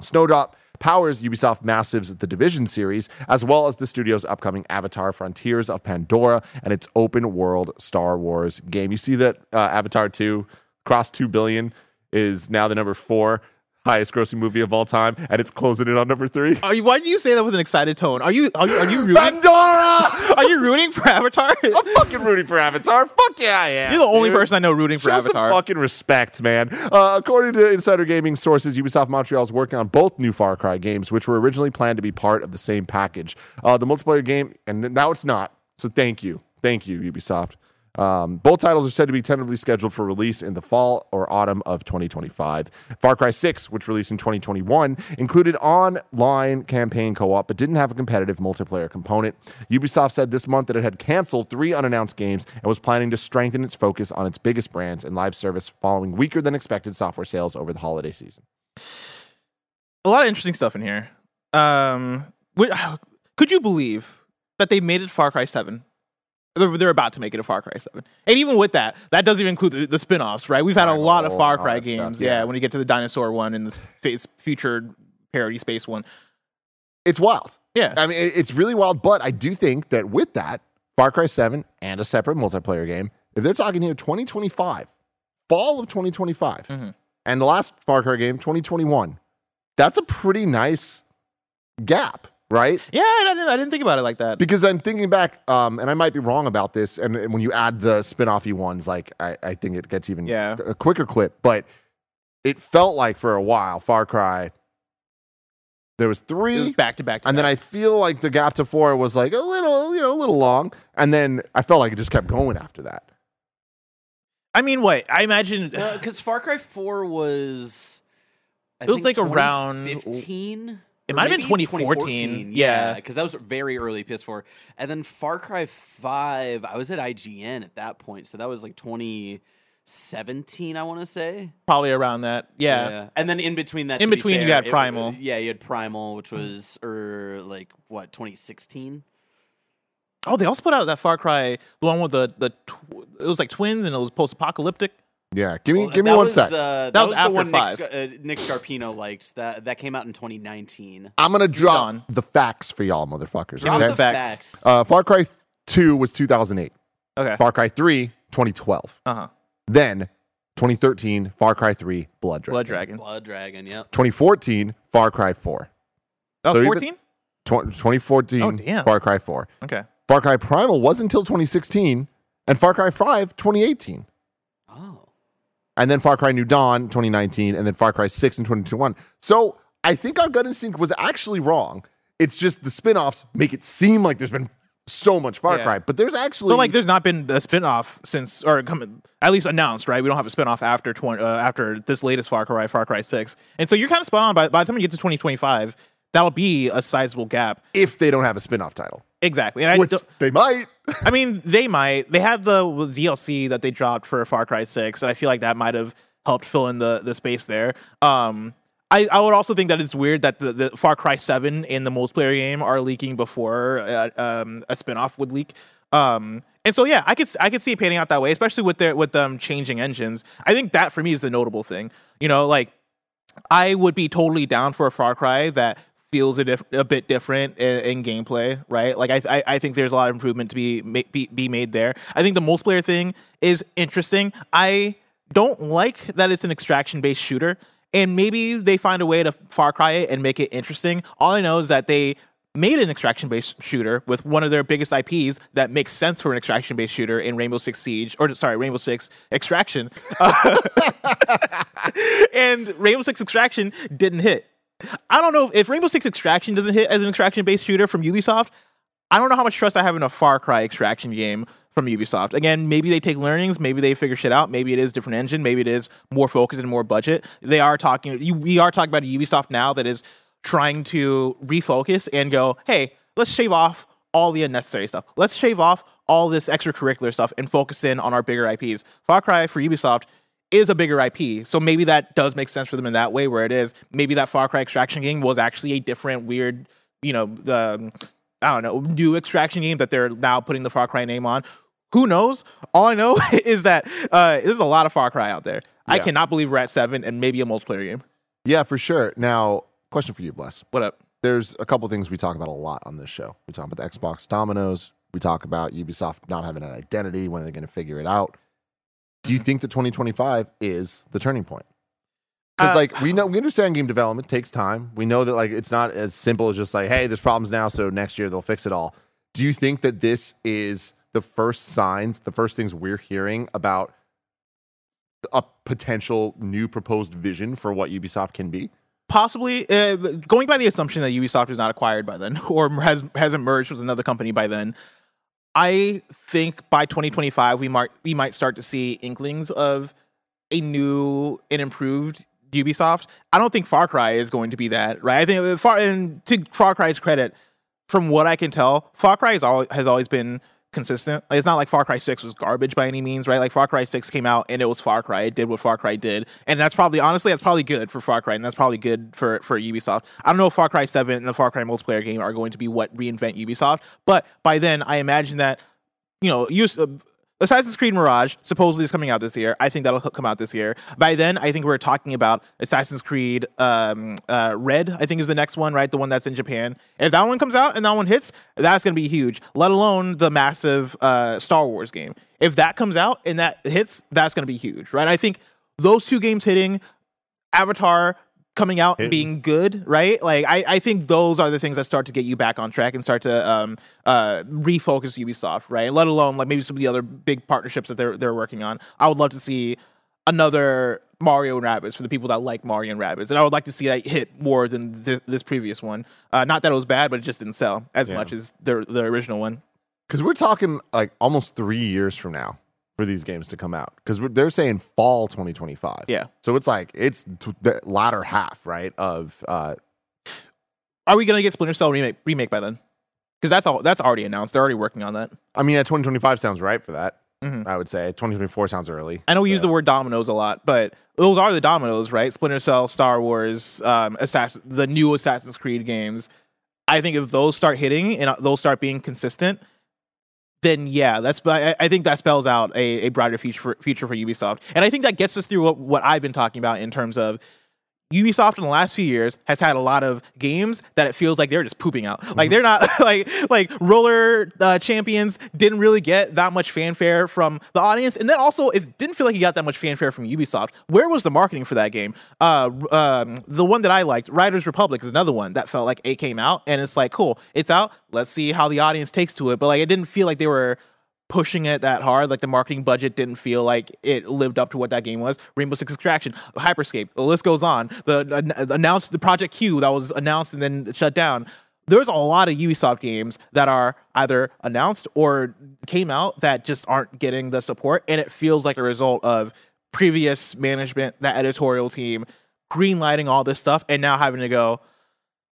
Snowdrop powers Ubisoft Massive's The Division series, as well as the studio's upcoming Avatar Frontiers of Pandora and its open world Star Wars game. You see that uh, Avatar 2 crossed 2 billion is now the number four highest grossing movie of all time, and it's closing in on number three. Are you, why do you say that with an excited tone? Are you are you, are you rooting? Pandora! Are you rooting for Avatar? I'm fucking rooting for Avatar. Fuck yeah, I am. You're the only dude. person I know rooting for Show Avatar. some fucking respect, man. Uh, according to Insider Gaming sources, Ubisoft Montreal is working on both new Far Cry games, which were originally planned to be part of the same package. Uh, the multiplayer game, and now it's not. So thank you, thank you, Ubisoft. Um, both titles are said to be tentatively scheduled for release in the fall or autumn of 2025. Far Cry 6, which released in 2021, included online campaign co op but didn't have a competitive multiplayer component. Ubisoft said this month that it had canceled three unannounced games and was planning to strengthen its focus on its biggest brands and live service following weaker than expected software sales over the holiday season. a lot of interesting stuff in here. Um, could you believe that they made it Far Cry Seven? They're, they're about to make it a Far Cry Seven, and even with that, that doesn't even include the, the spin-offs, right? We've had a lot of Far Cry that stuff, games, yeah. yeah. When you get to the dinosaur one and the space future parody space one, It's wild. yeah, I mean, it- it's really wild, but I do think that with that, Far Cry 7 and a separate multiplayer game, if they're talking here 2025, fall of 2025, Mhm. and the last Far Cry game, 2021, that's a pretty nice gap, right? yeah. I didn't, I didn't think about it like that. Because I'm thinking back, um, and I might be wrong about this, and, and when you add the spin-offy ones, like I, I think it gets even Yeah. a quicker clip, but it felt like for a while, Far Cry, there was It three was back to back, to and then. I feel like the gap to four was like a little, you know, a little long. And then I felt like it just kept going after that. I mean, what I imagine. Because Far Cry 4 was. I It was think like around- 2015. It might have been maybe 2014, yeah. because that was very early PS4. And then Far Cry 5, I was at IGN at that point, so that was like 2017, I want to say. probably around that. Yeah. And then in between that, In to be between, you fair, had it- Primal. yeah, you had Primal, which hmm. was or like what 2016. Oh, they also put out that Far Cry, the one with the the tw- it was like twins and it was post apocalyptic. Yeah. Give me, Well, give me one was, sec. Uh, that, That was was, after the one five. Nick, uh, Nick Scarpino liked. That that came out in 2019. I'm going to drop on. the facts for y'all, motherfuckers. Drop okay? the Facts. facts. Uh, Far Cry 2 was 2008. Okay. Far Cry 3, 2012. Uh huh. Then 2013, Far Cry 3, Blood Dragon. Blood Dragon. Blood Dragon. Yep. 2014, Far Cry 4. That So was even- 14. Tw- 2014, Oh, damn. Far Cry 4. Okay. Far Cry Primal was until 2016, and Far Cry 5, 2018. Oh. And then Far Cry New Dawn 2019, and then Far Cry 6 in 2021. So I think our gut instinct was actually wrong. It's just the spin-offs make it seem like there's been so much Far Yeah. Cry, but there's actually But like, there's not been a spin-off since, or come, at least announced, right? We don't have a spin-off after 20, uh, after this latest Far Cry, Far Cry Six, and so you're kind of spot on. By, by the time you get to 2025, that'll be a sizable gap. if they don't have a spin-off title, Exactly. And I, which they might. I mean, they might. They had the DLC that they dropped for Far Cry Six, and I feel like that might have helped fill in the the space there. Um, I, I would also think that it's weird that the, the Far Cry Seven and the multiplayer game are leaking before uh, um, a spinoff would leak. Um, and so yeah, I could I could see it panning out that way, especially with their with them changing engines. I think that for me is the notable thing. You know, like I would be totally down for a Far Cry that feels a, diff- a bit different in, in gameplay, right? Like I, I I think there's a lot of improvement to be, be be made there. I think the multiplayer thing is interesting. I don't like that it's an extraction based shooter, and maybe they find a way to Far Cry it and make it interesting. All I know is that they made an extraction based shooter with one of their biggest IPs that makes sense for an extraction based shooter in Rainbow Six Siege, or sorry, Rainbow Six Extraction. and Rainbow Six Extraction didn't hit. I don't know if Rainbow Six Extraction doesn't hit as an extraction based shooter from Ubisoft. I don't know how much trust I have in a Far Cry extraction game from Ubisoft. Again, maybe they take learnings, maybe they figure shit out, maybe it is different engine, maybe it is more focus and more budget. They are talking. We are talking about a Ubisoft now that is trying to refocus and go, hey, let's shave off all the unnecessary stuff. Let's shave off all this extracurricular stuff and focus in on our bigger IPs. Far Cry for Ubisoft is a bigger IP. So maybe that does make sense for them in that way where it is. Maybe that Far Cry extraction game was actually a different weird, you know, the I don't know, new extraction game that they're now putting the Far Cry name on. Who knows? All I know is that uh, there's a lot of Far Cry out there. I cannot believe we're at seven and maybe a multiplayer game. Yeah, for sure. Now, question for you, Bless. What up? There's a couple things we talk about a lot on this show. We talk about the Xbox dominoes. We talk about Ubisoft not having an identity. When are they going to figure it out? Do you think that 2025 is the turning point? Because Uh, like we know, we understand game development takes time. We know that like it's not as simple as just like, hey, there's problems now, so next year they'll fix it all. Do you think that this is the first signs, the first things we're hearing about a potential new proposed vision for what Ubisoft can be? possibly uh, going by the assumption that Ubisoft is not acquired by then or has has emerged with another company by then. I think by 2025 we might we might start to see inklings of a new and improved Ubisoft. I don't think Far Cry is going to be that, right? I think Far and to Far Cry's credit, from what I can tell, Far Cry has always been consistent. It's not like Far Cry 6 was garbage by any means, right? Like Far Cry 6 came out and it was Far Cry. It did what Far Cry did. And that's probably honestly that's probably good for Far Cry and that's probably good for for Ubisoft. I don't know if Far Cry 7 and the Far Cry multiplayer game are going to be what reinvent Ubisoft, but by then I imagine that you know, use uh, Assassin's Creed Mirage supposedly is coming out this year. I think that'll come out this year. By then, I think we're talking about Assassin's Creed um, uh, Red. I think is the next one, right? The one that's in Japan. If that one comes out and that one hits, that's going to be huge. Let alone the massive uh, Star Wars game. If that comes out and that hits, that's going to be huge, right? I think those two games hitting, Avatar coming out and being good, right? Like I, I think those are the things that start to get you back on track and start to um uh refocus Ubisoft, right? Let alone like maybe some of the other big partnerships that they're they're working on. I would love to see another Mario and Rabbids for the people that like Mario and Rabbids, and I would like to see that hit more than this, this previous one. Uh, not that it was bad, but it just didn't sell as Yeah. much as the the original one. Because we're talking like almost three years from now for these games to come out. Because they're saying fall 2025. Yeah. So it's like it's t- the latter half, right? Of uh, Are we gonna get Splinter Cell remake remake by then? Because that's all that's already announced. They're already working on that. I mean, yeah, 2025 sounds right for that. Mhm. I would say 2024 sounds early. I know we use the word dominoes a lot, but those are the dominoes, right? Splinter Cell, Star Wars, um, Assassin, the new Assassin's Creed games. I think if those start hitting and uh, those start being consistent, then yeah, that's. I, I think that spells out a, a brighter future for, future for Ubisoft, and I think that gets us through what, what I've been talking about in terms of Ubisoft in the last few years has had a lot of games that it feels like they're just pooping out. Like they're not like like Roller uh, Champions didn't really get that much fanfare from the audience, and then also it didn't feel like you got that much fanfare from Ubisoft. Where was the marketing for that game? Uh, um, the one that I liked, Riders Republic, is another one that felt like it came out, and it's like cool, it's out. Let's see how the audience takes to it. But like it didn't feel like they were pushing it that hard. Like the marketing budget didn't feel like it lived up to what that game was. Rainbow Six Extraction, Hyperscape, the list goes on. The announced the Project Q that was announced and then shut down. There's a lot of Ubisoft games that are either announced or came out that just aren't getting the support, and it feels like a result of previous management, that editorial team, greenlighting all this stuff, and now having to go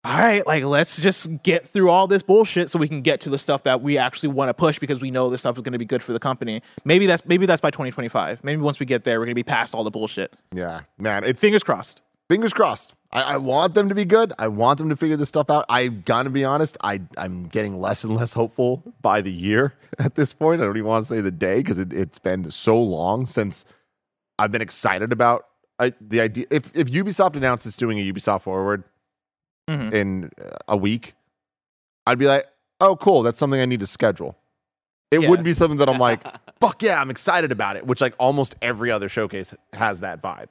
all right, like let's just get through all this bullshit so we can get to the stuff that we actually want to push because we know this stuff is going to be good for the company. Maybe that's maybe that's by 2025. Maybe once we get there, we're going to be past all the bullshit. Yeah, man. It's Fingers crossed. fingers crossed. I, I want them to be good. I want them to figure this stuff out. I gotta be honest. I I'm getting less and less hopeful by the year at this point. I don't even want to say the day because it, it's been so long since I've been excited about I, the idea. If if Ubisoft announces doing a Ubisoft Forward Mhm. in uh, a week, I'd be like, oh, cool. That's something I need to schedule. It Yeah. wouldn't be something that I'm like, fuck yeah, I'm excited about it. Which like almost every other showcase has that vibe.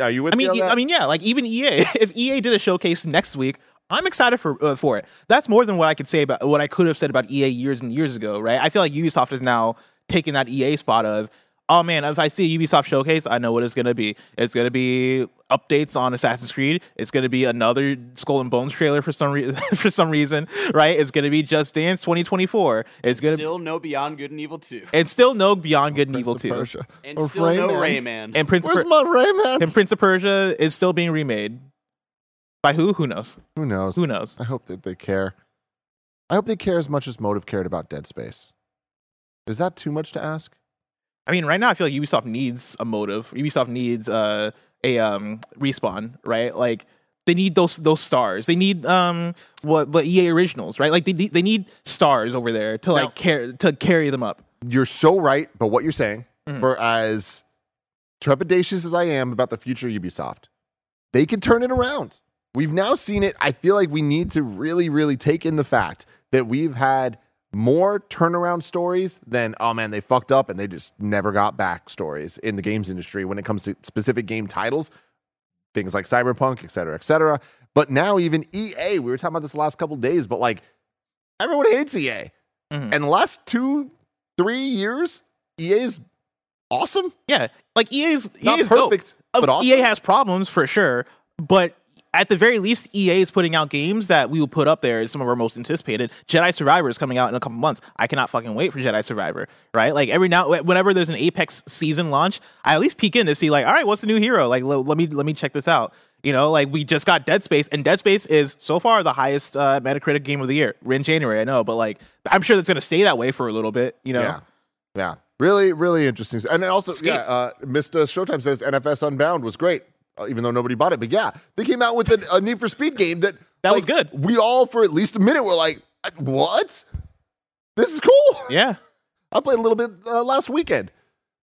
Are you with I mean, me? I mean, yeah, like even EA. If EA did a showcase next week, I'm excited for uh, for it. That's more than what I could say about what I could have said about EA years and years ago, right? I feel like Ubisoft is now taking that EA spot of oh man, if I see a Ubisoft showcase, I know what it's gonna be. It's gonna be updates on Assassin's Creed. It's gonna be another Skull and Bones trailer for some re- for some reason, right? It's gonna be Just Dance 2024. It's gonna Still no Beyond Good and Evil 2. and still no Beyond Good and Evil Prince of 2. Persia. And Or still no Rayman. Rayman. And Prince Where's per- my Rayman? and Prince of Persia is still being remade. By who? Who knows? Who knows? Who knows? I hope that they care. I hope they care as much as Motive cared about Dead Space. Is that too much to ask? I mean, right now I feel like Ubisoft needs a motive. Ubisoft needs uh, a um, respawn, right? Like they need those those stars. They need um what what EA originals, right? Like they they need stars over there to like Now- care to carry them up. You're so right, but what you're saying, Mhm. for as trepidatious as I am about the future of Ubisoft, they can turn it around. We've now seen it. I feel like we need to really, really take in the fact that we've had more turnaround stories than, oh man, they fucked up and they just never got back stories in the games industry when it comes to specific game titles, things like Cyberpunk, et cetera, et cetera. But now, even EA, we were talking about this the last couple days, but like everyone hates EA. Mhm. And the last two, three years, EA is awesome. Yeah, like EA's Not EA's dope. perfect, Uh, but awesome. EA has problems for sure, but at the very least, EA is putting out games that we will put up there as some of our most anticipated. Jedi Survivor is coming out in a couple months. I cannot fucking wait for Jedi Survivor, right? Like every now, whenever there's an Apex season launch, I at least peek in to see like, all right, what's the new hero? Like, l- let me let me check this out. You know, like we just got Dead Space, and Dead Space is so far the highest uh, Metacritic game of the year. We're in January, I know, but like I'm sure that's gonna stay that way for a little bit. You know, Yeah. Yeah. Really, really interesting. And then also, Skate. yeah, uh, Mr. Showtime says NFS Unbound was great, even though nobody bought it. But yeah, they came out with a, a Need for Speed game that That was good. We all, for at least a minute, were like, "Uh, what? This is cool. yeah. I played a little bit uh, last weekend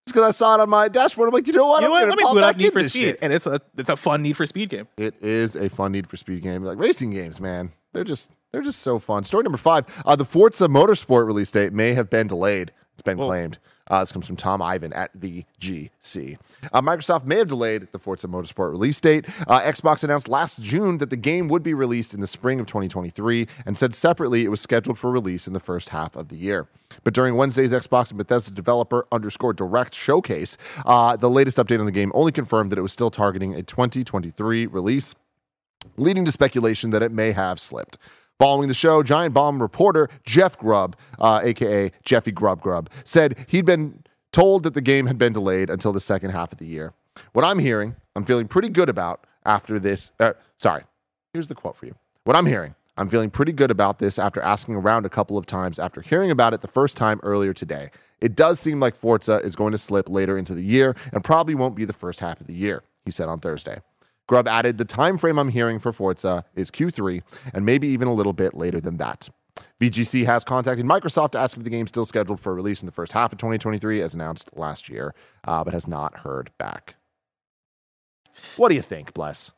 just because I saw it on my dashboard. I'm like, you know what? You know what? Let me boot up Need for Speed, shit. and it's a it's a fun Need for Speed game. It is a fun Need for Speed game. Like racing games, man. They're just they're just so fun. Story number five: uh, the Forza Motorsport release date may have been delayed. It's been Whoa. claimed. Uh, this comes from Tom Ivan at the GC. Uh, Microsoft may have delayed the Forza Motorsport release date. Uh, Xbox announced last June that the game would be released in the spring of 2023 and said separately it was scheduled for release in the first half of the year. But during Wednesday's Xbox and Bethesda developer underscore direct showcase, uh, the latest update on the game only confirmed that it was still targeting a 2023 release leading to speculation that it may have slipped. Following the show, Giant Bomb reporter Jeff Grubb, uh, aka Jeffy Grub Grub, said he'd been told that the game had been delayed until the second half of the year. What I'm hearing, I'm feeling pretty good about after this. Uh, sorry, here's the quote for you. What I'm hearing, I'm feeling pretty good about this after asking around a couple of times after hearing about it the first time earlier today. It does seem like Forza is going to slip later into the year and probably won't be the first half of the year, he said on Thursday. Grubb added, the time frame I'm hearing for Forza is Q3 and maybe even a little bit later than that. VGC has contacted Microsoft to ask if the game's still scheduled for release in the first half of 2023, as announced last year, uh, but has not heard back. What do you think, Bless?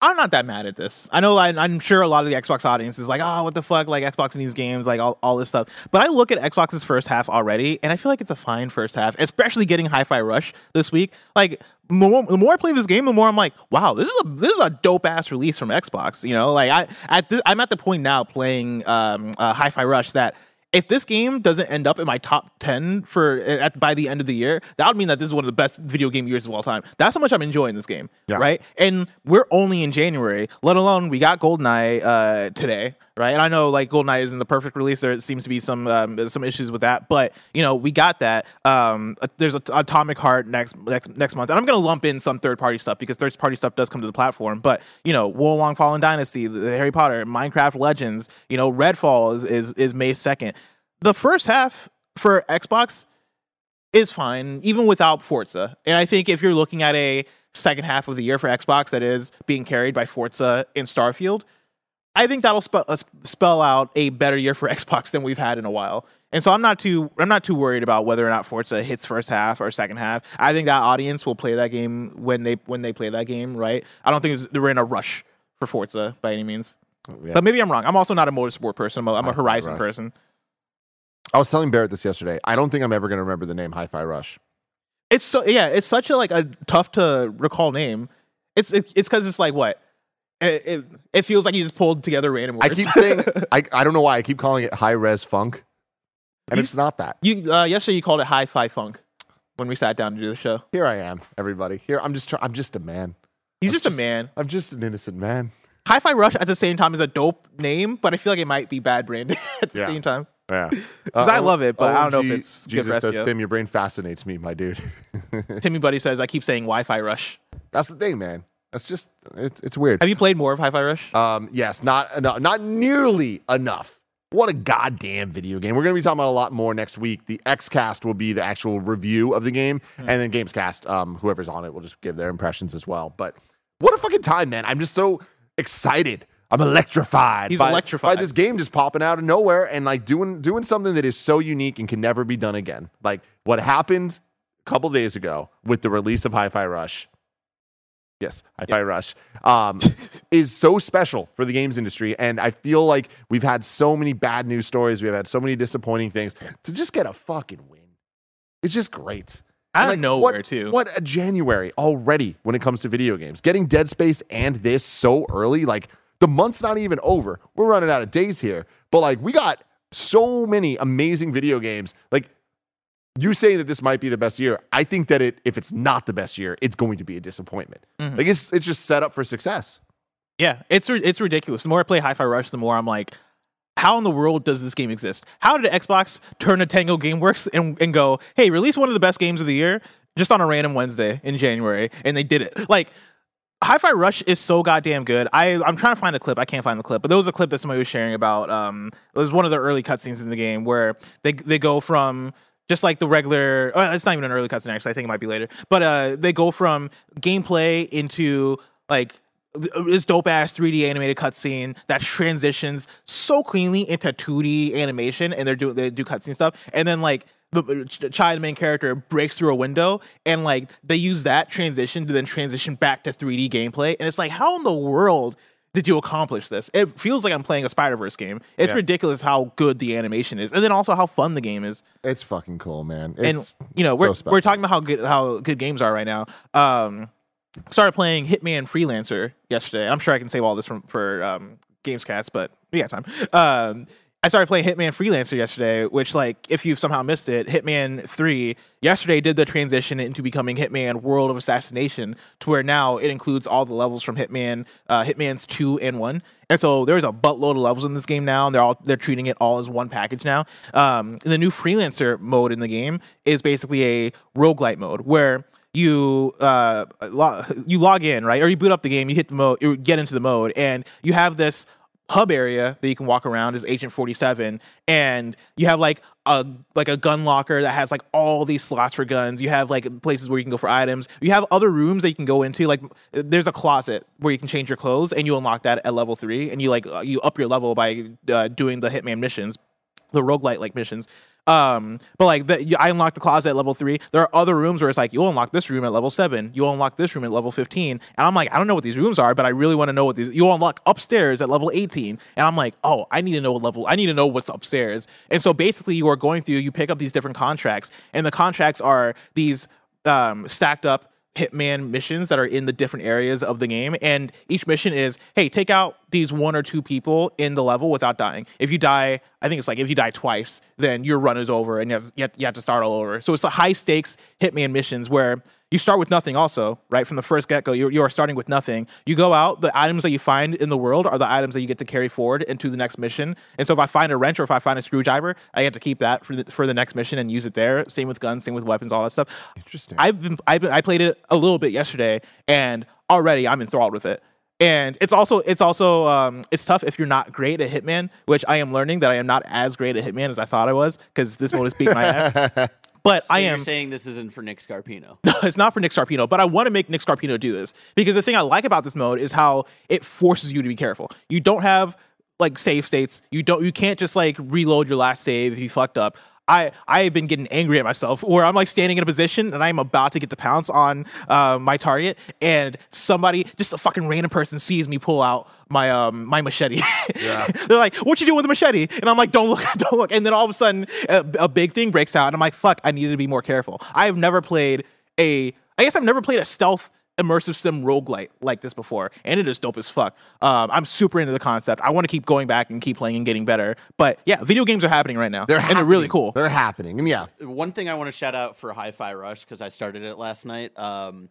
I'm not that mad at this. I know I, I'm sure a lot of the Xbox audience is like, oh, what the fuck? Like Xbox these games, like all, all this stuff. But I look at Xbox's first half already, and I feel like it's a fine first half, especially getting Hi-Fi Rush this week. Like more, the more I play this game, the more I'm like, wow, this is a this is a dope ass release from Xbox. You know, like I at this, I'm at the point now playing um, uh, Hi-Fi Rush that. If this game doesn't end up in my top ten for at, by the end of the year, that would mean that this is one of the best video game years of all time. That's how much I'm enjoying this game, Yeah. right? And we're only in January, let alone we got GoldenEye uh, today, right? And I know like GoldenEye isn't the perfect release. There seems to be some um, some issues with that, but you know we got that. Um, there's a, Atomic Heart next next next month, and I'm gonna lump in some third party stuff because third party stuff does come to the platform. But you know, Wolong Fallen Dynasty, the Harry Potter, Minecraft Legends, you know, Redfall is is, is May second. The first half for Xbox is fine, even without Forza. And I think if you're looking at a second half of the year for Xbox that is being carried by Forza and Starfield, I think that'll spe- uh, spell out a better year for Xbox than we've had in a while. And so I'm not too I'm not too worried about whether or not Forza hits first half or second half. I think that audience will play that game when they when they play that game, right? I don't think they're in a rush for Forza by any means. Yeah. But maybe I'm wrong. I'm also not a motorsport person. I'm a, I'm a Horizon Rush. person. I was telling Barrett this yesterday. I don't think I'm ever going to remember the name Hi-Fi Rush. It's so yeah, it's such a like a tough to recall name. It's it, it's because it's like what it, it it feels like you just pulled together random words. I keep saying, I, I don't know why I keep calling it high res funk, and You it's not that. you uh, yesterday you called it high fi funk. when we sat down to do the show. Here I am, everybody. Here I'm just. Try- I'm just a man. He's I'm just, a man. I'm just an innocent man. Hi-Fi Rush at the same time is a dope name, but I feel like it might be bad branding at the Yeah. same time. Yeah. 'Cause I love it, but I don't know if OMG, it's good Jesus says, SEO. Tim, your brain fascinates me, my dude. Timmy Buddy says I keep saying Wi-Fi Rush. That's the thing, man. That's just it's it's weird. Have you played more of Hi-Fi Rush? Um, yes, not enough, not nearly enough. What a goddamn video game. We're going to be talking about a lot more next week. The Xcast will be the actual review of the game, Hmm. and then Gamescast, um, whoever's on it, will just give their impressions as well. But what a fucking time, man. I'm just so excited. I'm electrified. He's by, electrified. by this game just popping out of nowhere and like doing doing something that is so unique and can never be done again. Like what happened a couple days ago with the release of Hi-Fi Rush. Yes, Hi-Fi Rush um, is so special for the games industry, and I feel like we've had so many bad news stories. We've had so many disappointing things. To just get a fucking win, it's just great. Out of like, nowhere, what, too. What a January already when it comes to video games. Getting Dead Space and this so early, like the month's not even over. We're running out of days here, but like we got so many amazing video games. Like you saying that this might be the best year. I think that it, if it's not the best year, it's going to be a disappointment. Mm-hmm. Like it's it's just set up for success. Yeah, it's it's ridiculous. The more I play Hi-Fi Rush, the more I'm like, how in the world does this game exist? How did Xbox turn to Tango GameWorks and, and go, hey, release one of the best games of the year just on a random Wednesday in January, and they did it. Like. Hi-Fi Rush is so goddamn good. I I'm trying to find a clip. I can't find the clip, but there was a clip that somebody was sharing about. Um, it was one of the early cutscenes in the game where they they go from just like the regular. Uh, it's not even an early cutscene actually. I think it might be later, but uh, they go from gameplay into like this dope ass 3D animated cutscene that transitions so cleanly into 2D animation, and they're doing they do cutscene stuff, and then like the Ch- Chai, the main character, breaks through a window, and like they use that transition to then transition back to 3D gameplay, and it's like, how in the world? Did you accomplish this? It feels like I'm playing a Spider Verse game. It's Yeah. ridiculous how good the animation is, and then also how fun the game is It's fucking cool, man. and It's you know so we're special. we're talking about how good how good games are right now. Um, started playing Hitman Freelancer yesterday. I'm sure I can save all this from for um, Gamescast, but we got time. Um, I started playing Hitman Freelancer yesterday, which like if you've somehow missed it, Hitman Three yesterday did the transition into becoming Hitman World of Assassination, to where now it includes all the levels from Hitman, uh, Hitman's two and one. And so there's a buttload of levels in this game now, and they're all they're treating it all as one package now. Um, the new freelancer mode in the game is basically a roguelite mode where you uh lo- you log in right or you boot up the game you hit the mode you get into the mode and you have this hub area that you can walk around is agent 47 and you have like a like a gun locker that has like all these slots for guns you have like places where you can go for items you have other rooms that you can go into like there's a closet where you can change your clothes and you unlock that at level 3 and you like uh, you up your level by uh, doing the hitman missions the roguelite like missions. Um, but like the, I unlocked the closet at level three. There are other rooms where it's like you'll unlock this room at level seven, you'll unlock this room at level fifteen, and I'm like, I don't know what these rooms are, but I really want to know what these. You'll unlock upstairs at level eighteen, and I'm like, oh, I need to know what level. I need to know what's upstairs. And so basically, you are going through. You pick up these different contracts, and the contracts are these um, stacked up hitman missions that are in the different areas of the game and each mission is hey take out these one or two people in the level without dying. If you die i think it's like if you die twice then your run is over and you have, you have, to start all over. So it's the high stakes hitman missions where you start with nothing also right from the first get-go you're, you are starting with nothing you go out the items that you find in the world are the items that you get to carry forward into the next mission and so if i find a wrench or if i find a screwdriver i get to keep that for the, for the next mission and use it there same with guns same with weapons all that stuff Interesting. I've been, I've been, I played it a little bit yesterday, and already I'm enthralled with it. And it's also it's also um, it's tough if you're not great at Hitman, which I am learning that I am not as great at Hitman as I thought I was because this mode is beating my ass. But So I you're am saying this isn't for Nick Scarpino. no, it's not for Nick Scarpino, but I want to make Nick Scarpino do this because the thing I like about this mode is how it forces you to be careful. You don't have like save states. You don't. You can't just like reload your last save if you fucked up. I I have been getting angry at myself where I'm like standing in a position and I'm about to get the pounce on uh, my target and somebody just a fucking random person sees me pull out my um my machete. Yeah. They're like, "What you doing with the machete?" And I'm like, "Don't look, don't look." And then all of a sudden, a, a big thing breaks out, and I'm like, "Fuck! I needed to be more careful." I have never played a. I guess I've never played a stealth immersive sim roguelite like this before, and it is dope as fuck. Um, I'm super into the concept. I want to keep going back and keep playing and getting better. But yeah, video games are happening right now, They're and they're really cool. They're happening, and yeah, One thing I want to shout out for Hi-Fi Rush because I started it last night. Um,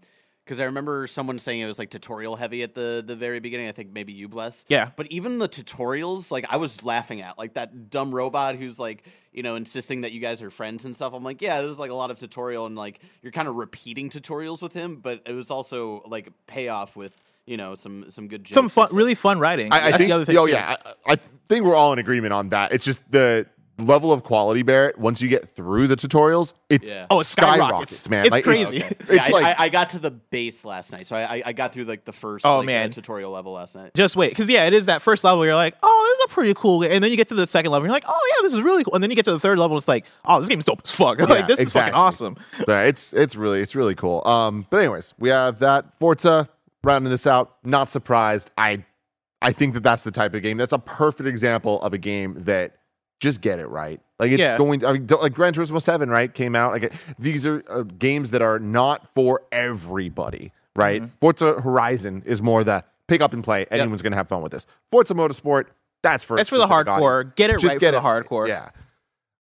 because I remember someone saying it was like tutorial heavy at the the very beginning. I think maybe you bless. Yeah. But even the tutorials, like I was laughing at, like that dumb robot who's like, you know, insisting that you guys are friends and stuff. I'm like, yeah, this is like a lot of tutorial and like you're kind of repeating tutorials with him, but it was also like payoff with you know some some good jokes Some fun, really fun writing. I, I That's think. the other thing. oh too. yeah, I, I think we're all in agreement on that. It's just the level of quality, Barrett. Once you get through the tutorials, it Yeah. Oh, it skyrockets. man. It's Like, crazy. It's, Yeah, I, like I, I got to the base last night, so I I, I got through like the first Oh, like, uh, man. tutorial level last night. Just wait, because yeah, it is that first level. You're like, oh, this is a pretty cool, game. and then you get to the second level. You're like, oh yeah, this is really cool, and then you get to the third level. It's like, oh, this game's dope as fuck. like this is fucking exactly. awesome. Yeah, it's it's really it's really cool. Um, but anyways, we have that Forza rounding this out. Not surprised. I I think that that's the type of game. That's a perfect example of a game that just get it right. Like it's Yeah. going. I mean, like Gran Turismo Seven, right? Came out. Like these are uh, games that are not for everybody, right? Mm-hmm. Forza Horizon is more the pick up and play. Anyone's gonna have fun with this. Forza Motorsport. That's for That's for the hardcore. audience. Get it Just right get for it the hardcore. Yeah.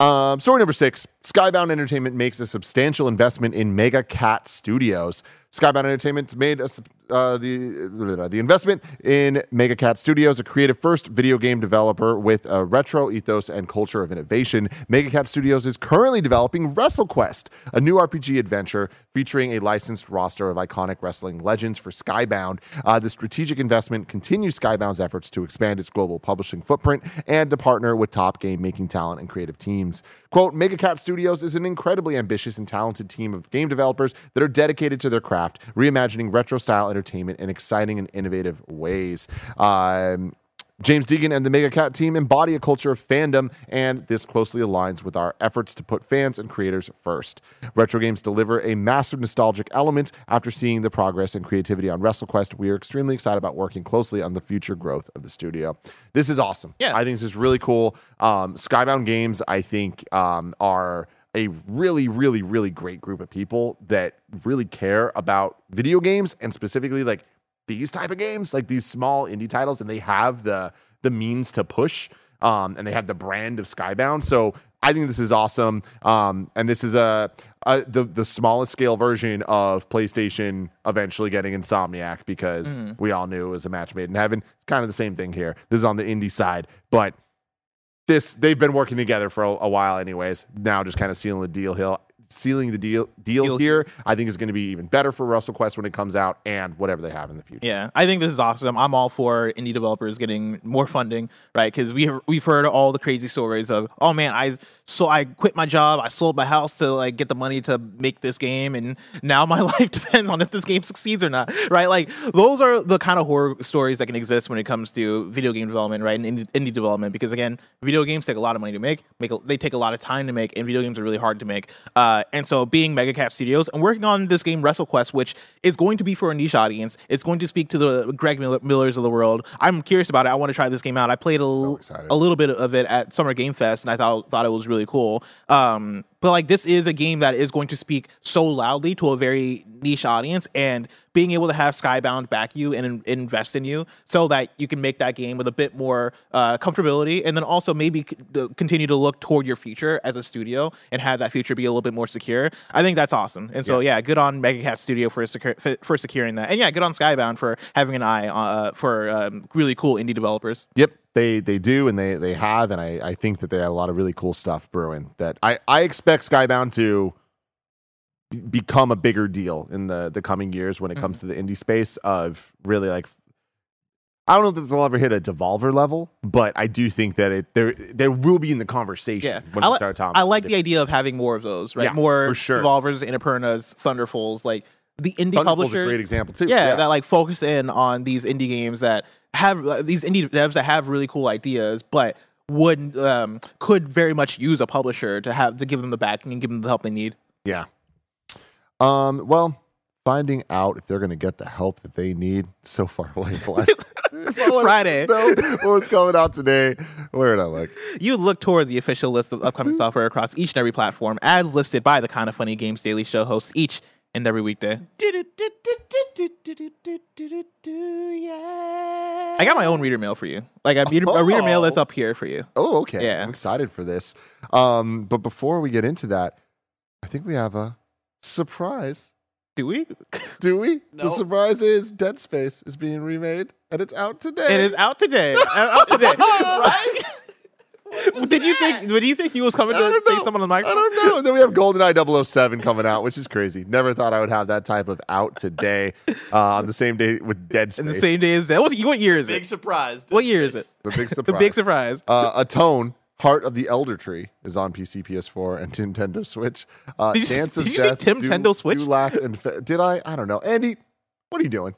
Um, story number six Skybound Entertainment makes a substantial investment in Mega Cat Studios. Skybound Entertainment made a, uh, the, the investment in Mega Cat Studios, a creative first video game developer with a retro ethos and culture of innovation. Mega Cat Studios is currently developing WrestleQuest, a new RPG adventure featuring a licensed roster of iconic wrestling legends for Skybound. Uh, the strategic investment continues Skybound's efforts to expand its global publishing footprint and to partner with top game making talent and creative teams. Quote, Mega Cat Studios is an incredibly ambitious and talented team of game developers that are dedicated to their craft, reimagining retro style entertainment in exciting and innovative ways. Um, James Deighan and the Mega Cat team embody a culture of fandom, and this closely aligns with our efforts to put fans and creators first. Retro games deliver a massive nostalgic element. After seeing the progress and creativity on WrestleQuest, we are extremely excited about working closely on the future growth of the studio. This is awesome. Yeah. I think this is really cool. Um, Skybound Games, I think, um, are a really, really, really great group of people that really care about video games and specifically like these type of games, like these small indie titles, and they have the the means to push, um, and they have the brand of Skybound. So I think this is awesome. Um, and this is a, a the the smallest scale version of PlayStation eventually getting Insomniac because we all knew it was a match made in heaven. It's kind of the same thing here. This is on the indie side, but this they've been working together for a, a while, anyways. Now just kind of sealing the deal here. Sealing the deal deal, Deal here, I think is going to be even better for WrestleQuest when it comes out, and whatever they have in the future. Yeah, I think this is awesome. I'm all for indie developers getting more funding, right? Because we we've heard all the crazy stories of, oh man, I so I quit my job, I sold my house to like get the money to make this game, and now my life depends on if this game succeeds or not, right? Like those are the kind of horror stories that can exist when it comes to video game development, right? And indie, indie development, because again, video games take a lot of money to make, make a, they take a lot of time to make, and video games are really hard to make. Uh, and so being Mega Cat Studios and working on this game WrestleQuest, which is going to be for a niche audience, it's going to speak to the Greg Miller- Millers of the world. I'm curious about it. I want to try this game out. I played a, l- excited. a little bit of it at Summer Game Fest, and I thought thought it was really cool. Um, but like this is a game that is going to speak so loudly to a very niche audience, and being able to have Skybound back you and in- invest in you, so that you can make that game with a bit more uh, comfortability, and then also maybe c- continue to look toward your future as a studio and have that future be a little bit more secure. I think that's awesome. And so yeah, good on Mega Cat Studio for for for securing that, and yeah, good on Skybound for having an eye uh, for um, really cool indie developers. Yep, they they do, and they they have, and I I think that they have a lot of really cool stuff brewing. That I I expect Skybound to be- become a bigger deal in the the coming years when it comes mm-hmm. to the indie space of really like. I don't know that they'll ever hit a Devolver level, but I do think that it there there will be in the conversation Yeah, when I, li- start talking. I like the idea of having more of those, right? Yeah, more sure. Devolvers, Annapurnas, Thunderfuls, like the indie Thunderful's publishers. a great example too. Yeah, that like focus in on these indie games that have uh, these indie devs that have really cool ideas, but would um, could very much use a publisher to have to give them the backing and give them the help they need. Yeah. Um. Well, finding out if they're going to get the help that they need so far away. Friday. know what's coming out today? Where did I look? You look toward the official list of upcoming software across each and every platform, as listed by the Kind of Funny Games Daily Show hosts each and every weekday. I got my own reader mail for you. Like a reader, a reader mail that's up here for you. Oh, okay. Yeah. I'm excited for this. Um, but before we get into that, I think we have a surprise. Do we? Do we? The surprise is Dead Space is being remade and it's out today. It is out today. Out today. Did you think? Did you think he was coming to don't say something on the microphone? I don't know. And then we have GoldenEye 007 coming out, which is crazy. Never thought I would have that type of out today uh, on the same day with Dead Space. In the same day as that. What, what year is Big it? Big surprise. What year is it? The big The surprise. big surprise. Uh, Atone, Heart of the Elder Tree, is on PC, PS4, and Nintendo Switch. Uh, Did you s- Dance of did you say Tim Du- Tendo Switch? Du Lac and Fe- did I? I don't know. Andy, what are you doing?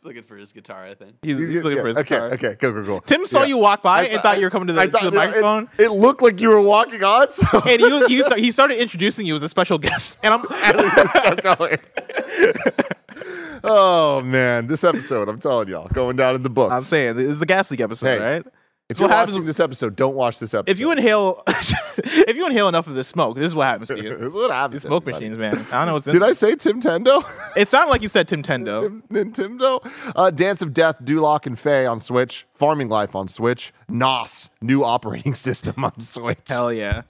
He's looking for his guitar, I think. He's, he's looking Yeah, for his okay, guitar. okay, okay, go, go, go. Tim saw Yeah. you walk by I and thought- thought you were coming to the, I to the it- microphone. It, looked like you were walking on, so and he, he, start, he started introducing you as a special guest. And I'm kept going. oh man, this episode, I'm telling y'all, going down in the books. I'm saying this is a gas leak episode, Hey, right? If what happens watching this episode, don't watch this episode. If you inhale, if you inhale enough of this smoke, this is what happens to you. this is what happens. These smoke everybody. machines, man. I don't know what's in. Did I say Tim Tendo? It sounded like you said Tim Tendo. Nintendo. Uh, Dance of Death, Du Lac and Fey on Switch. Farming Life on Switch. NOS, new operating system on Switch. Hell yeah.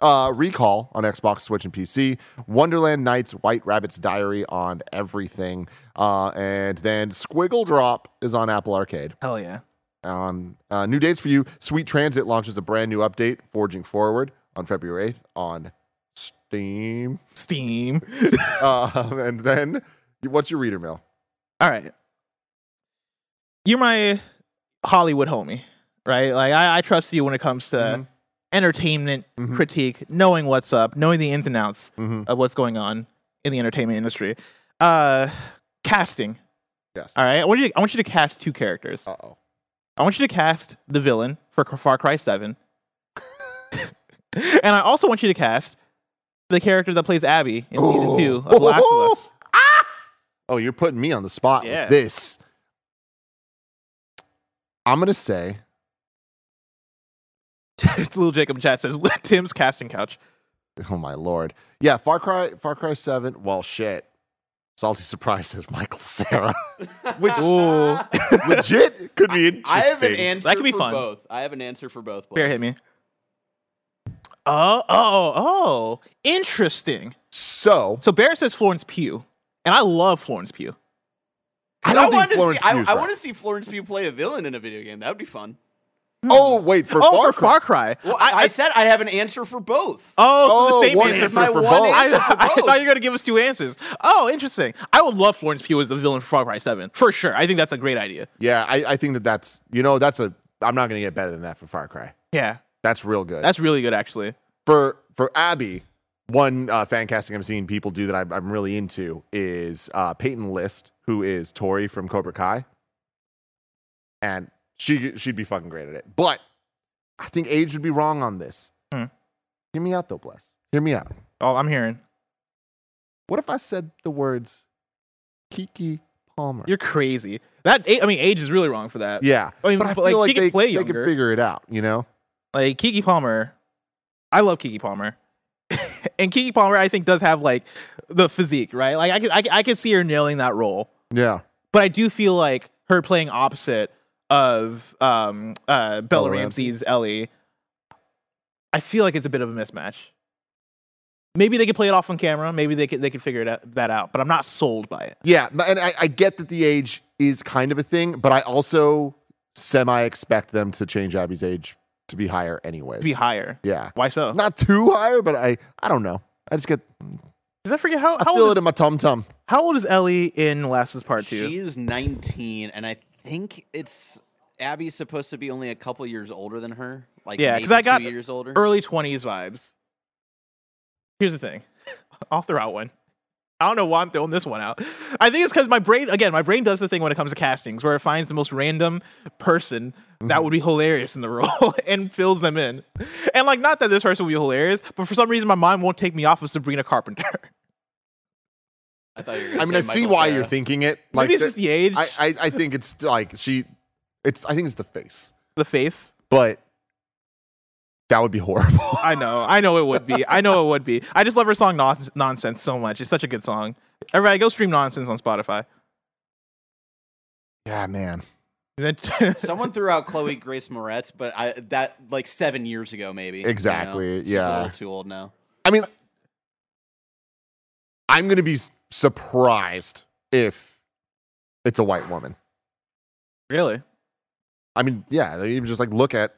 Uh, Recall on Xbox, Switch, and PC. Wonderland Nights, White Rabbit's Diary on everything. Uh, and then Squiggle Drop is on Apple Arcade. Hell yeah. On uh, new dates for you, Sweet Transit launches a brand new update, Forging Forward, on February 8th on Steam. Steam. Uh, and then, what's your reader mail? All right. You're my Hollywood homie, right? Like I, I trust you when it comes to Mhm. entertainment Mhm. critique, knowing what's up, knowing the ins and outs Mhm. of what's going on in the entertainment industry. Uh casting. Yes. All right. I want you to, I want you to cast two characters. Uh oh. I want you to cast the villain for Far Cry 7. and I also want you to cast the character that plays Abby in season 2 of Last of Us. Ah! Oh, you're putting me on the spot Yeah. with this. I'm gonna say Little Jacob chat says Tim's casting couch. Oh my lord. Yeah, Far Cry Far Cry 7. Well shit. Salty surprise says Michael Cera. Which Ooh. legit could be interesting. I have an answer That could be for fun. both. I have an answer for both. Bear hit me. Oh, oh, oh. Interesting. So So Bear says Florence Pugh. And I love Florence Pugh. I don't want think to Florence see, I, Pugh's I want to see Florence Pugh play a villain in a video game. That would be fun. Oh wait, for oh, Far for Cry. Far Cry. Well, I, I said I have an answer for both. Oh, so Oh, the same one answer answer for for both. both. I, Answer for I both. thought you were going to give us two answers. Oh, interesting. I would love Florence Pugh as the villain for Far Cry 7. For sure. I think that's a great idea. Yeah, I, I think that that's you know that's a I'm not gonna get better than that for Far Cry. Yeah. That's real good. That's really good, actually. for for Abby, one uh, fan casting I'm seeing people do that I'm, I'm really into is uh, Peyton List, who is Tori from Cobra Kai, and she she'd be fucking great at it. But I think age would be wrong on this. Hmm. Hear me out though, bless. Hear me out. Oh, I'm hearing. What if I said the words Keke Palmer? You're crazy. That I mean, age is really wrong for that. yeah, I mean, but I feel like, like she could they, play they could figure it out. You know? Like Keke Palmer, I love Keke Palmer, and Keke Palmer I think does have like the physique, right? Like I could I, could- I could see her nailing that role, Yeah. but I do feel like her playing opposite of um uh Bella Bella Ramsey's Ellie. I feel like it's a bit of a mismatch. Maybe they could play it off on camera. Maybe they could they could figure it out, that out. But I'm not sold by it. Yeah, and I, I get that the age is kind of a thing, but I also semi expect them to change Abby's age to be higher anyways. Be higher. yeah, Why so? not too higher, but I I don't know. I just get Does I forget how I how feel old, it is, in my tum tum. how old is Ellie in Last of Part Two? She is 19, and I think it's Abby's supposed to be only a couple years older than her. Like Yeah, because I got years older. early 20s vibes. Here's the thing. I'll throw out one. I don't know why I'm throwing this one out. I think it's because my brain, again, my brain does the thing when it comes to castings where it finds the most random person that mm-hmm. would be hilarious in the role and fills them in. And like, not that this person would be hilarious, but for some reason my mind won't take me off of Sabrina Carpenter. I thought you were I gonna mean, I say see Michael why Cera. you're thinking it. Maybe it's the- just the age, I, I I think it's like she, it's I think it's the face, the face. but That would be horrible. I know, I know it would be. I know it would be. I just love her song non- "Nonsense" so much. It's such a good song. Everybody, go stream "Nonsense" on Spotify. yeah, man. And then- Someone threw out Chloe Grace Moretz, but I that like seven years ago, maybe. you know? Exactly, She's yeah. a little too old now. I mean, I'm going to be s- surprised if it's a white woman. really, I mean, yeah, even just like look at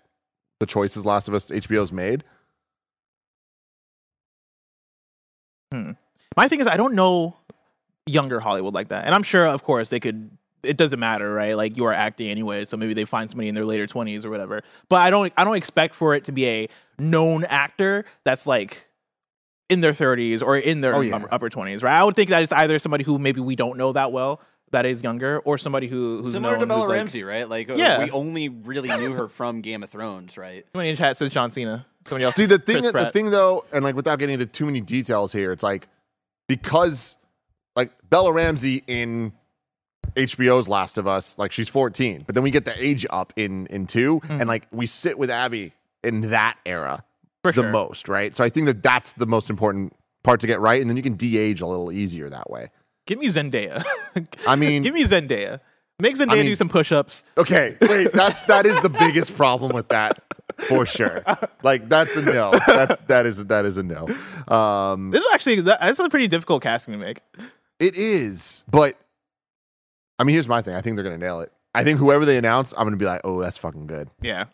the choices Last of Us HBO's made. Hmm. my thing is, I don't know younger Hollywood like that, and I'm sure, of course, they could. It doesn't matter, right? Like you are acting anyway, so maybe they find somebody in their later 20s or whatever. But I don't, I don't expect for it to be a known actor that's like in their 30s or in their Oh, yeah. upper, upper 20s, right? I would think that it's either somebody who maybe we don't know that well that is younger, or somebody who who's Similar to Bella who's, like- Ramsey, right? Like, uh, Yeah. we only really knew her from Game of Thrones, right? Somebody in chat says John Cena. Somebody else. See the thing, Chris the thing though, and like without getting into too many details here, it's like because like Bella Ramsey in HBO's Last of Us, like she's 14, but then we get the age up in in 2 Hmm. and like we sit with Abby in that era for the sure. most, right? So I think that that's the most important part to get right, and then you can de-age a little easier that way. Give me Zendaya. I mean, give me Zendaya. Make Zendaya mean- do some push-ups. okay, wait, that's that is the biggest problem with that for sure. Like that's a no. That's that is that is a no. Um, This is actually that- that's a pretty difficult casting to make. It is, but I mean, here's my thing. I think they're gonna nail it. I think whoever they announce, I'm gonna be like, oh, that's fucking good. Yeah.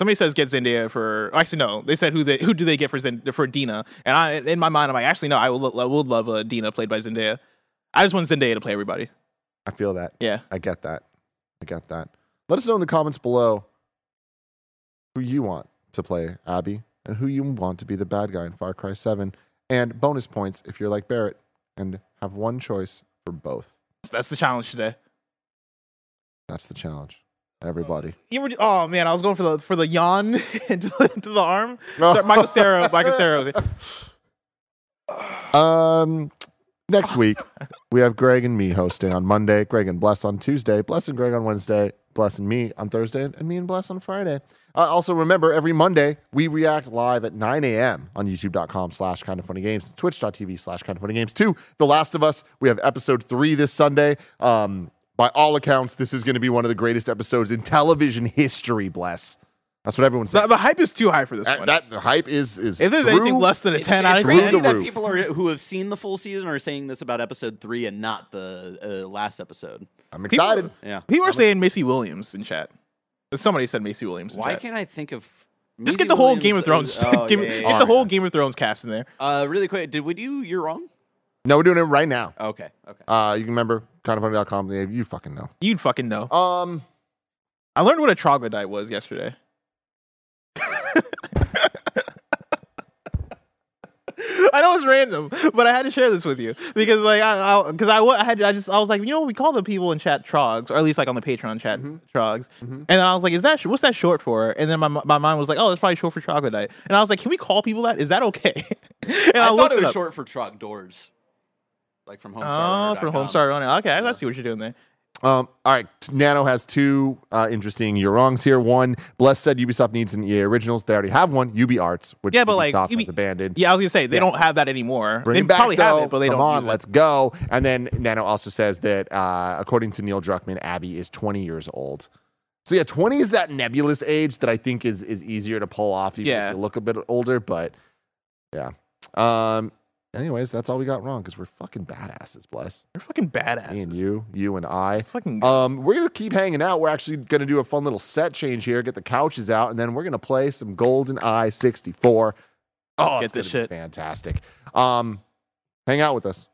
Somebody says get Zendaya for. Actually, no. They said who they who do they get for Zend, for Dina? And I in my mind, I'm like, actually, no. I would I would love a Dina played by Zendaya. I just want Zendaya to play everybody. I feel that. Yeah. I get that. I get that. Let us know in the comments below who you want to play Abby and who you want to be the bad guy in Far Cry 7. And bonus points if you're like Barrett and have one choice for both. That's the challenge today. That's the challenge. Everybody. You were, oh man, I was going for the for the yawn into the, into the arm. Sorry, Michael Cera, Michael Cera. Um, next week we have Greg and me hosting on Monday. Greg and Bless on Tuesday. Bless and Greg on Wednesday. Bless and me on Thursday, and me and Bless on Friday. Uh, also, remember every Monday we react live at 9 a.m. on YouTube.com/slash Kind of Funny Games, Twitch.tv/slash Kind of Funny Games. To The Last of Us, we have episode three this Sunday. Um, by all accounts, this is going to be one of the greatest episodes in television history. Bless. That's what everyone's The, saying. the hype is too high for this That, one. that the hype is is. if there's through- anything less than a It's, ten it's out of through crazy that people are who have seen the full season are saying this about episode three and not the uh, last episode. I'm excited. Yeah. People are saying Maisie Williams in chat. Somebody said Maisie Williams. In Why chat. can't I think of? Just get the whole Williams Game of Thrones. is- oh, Give- yeah, yeah, get yeah. the whole Game of Thrones cast in there. Uh, really quick, did we do? You're wrong. No, we're doing it right now. Okay. Okay. Uh, you can remember kindoffunny.com. Yeah, you fucking know. You'd fucking know. Um, I learned what a troglodyte was yesterday. I know it's random, but I had to share this with you because, like, I, because I, wa- I had, I just, I was like, you know, we call the people in chat trogs, or at least like on the Patreon chat trogs, and then I was like, is that what's that short for? And then my my mind was like, oh, that's probably short for troglodyte, and I was like, can we call people that? Is that okay? and I, thought it was up. short for Trogdors, like from Home. Oh, from Homestar Running. Okay, I see what you're doing there. um, all right. Nano has two uh, interesting you're wrongs here. One, Bless said Ubisoft needs an EA Originals. They already have one, Ubi Arts, which Yeah, but, like, Ubisoft Ubi- has abandoned. Yeah, I was gonna say they don't have that anymore. Bring they it back, probably though. have it, but they Come don't. on, let's go. And then Nano also says that uh, according to Neil Druckmann, Abby is 20 years old. So yeah, 20 is that nebulous age that I think is is easier to pull off. Even Yeah. if you look a bit older, but yeah. Um. Anyways, that's all we got wrong because we're fucking badasses, bless. They're fucking badasses. Me and you, you and I. It's fucking. Um, we're gonna keep hanging out. We're actually gonna do a fun little set change here. Get the couches out, and then we're gonna play some GoldenEye 64. Oh, Let's get this shit. fantastic. Um, hang out with us.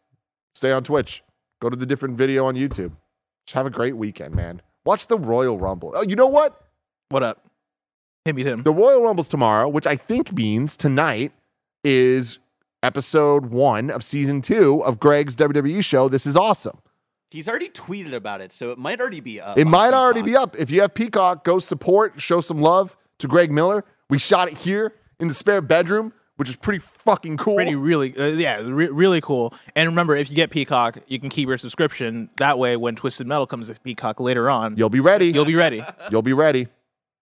Stay on Twitch. Go to the different video on YouTube. Just have a great weekend, man. Watch the Royal Rumble. Oh, you know what? what up? Hit me, him. The Royal Rumble's tomorrow, which I think means tonight is episode one of season two of Greg's WWE show. This is awesome. He's already tweeted about it, so it might already be up. It on might already be up. If you have Peacock, go support, show some love to Greg Miller. We shot it here in the spare bedroom, which is pretty fucking cool. Pretty really, uh, yeah, re- really cool. And remember, if you get Peacock, you can keep your subscription. That way, when Twisted Metal comes to Peacock later on, You'll be ready. you'll be ready. You'll be ready.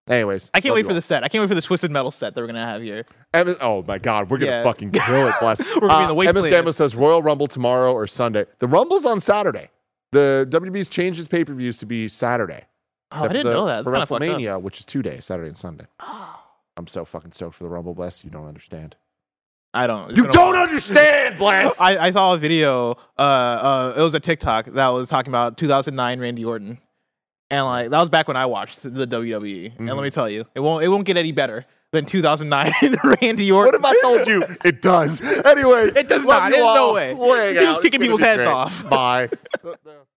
Anyways, I can't wait for all. the set. I can't wait for the Twisted Metal set that we're gonna have here. Emma, oh my God, we're gonna Yeah. fucking kill it, bless. We're gonna be in the uh, says Royal Rumble tomorrow or Sunday. The Rumble's on Saturday. The WWE's changed its pay per views to be Saturday. Oh, I didn't know that. That's for. WrestleMania, which is two days, Saturday and Sunday. I'm so fucking stoked for the Rumble, bless. You don't understand. I don't. You don't while. understand, bless. I, I saw a video. Uh, uh, it was a TikTok that was talking about 2009 Randy Orton, and like that was back when I watched the WWE. And Mm-hmm. let me tell you, it won't it won't get any better than 2009 Randy Orton. what if I told you it does? Anyways, It does not. There's no way. He was kicking people's heads great. off. Bye.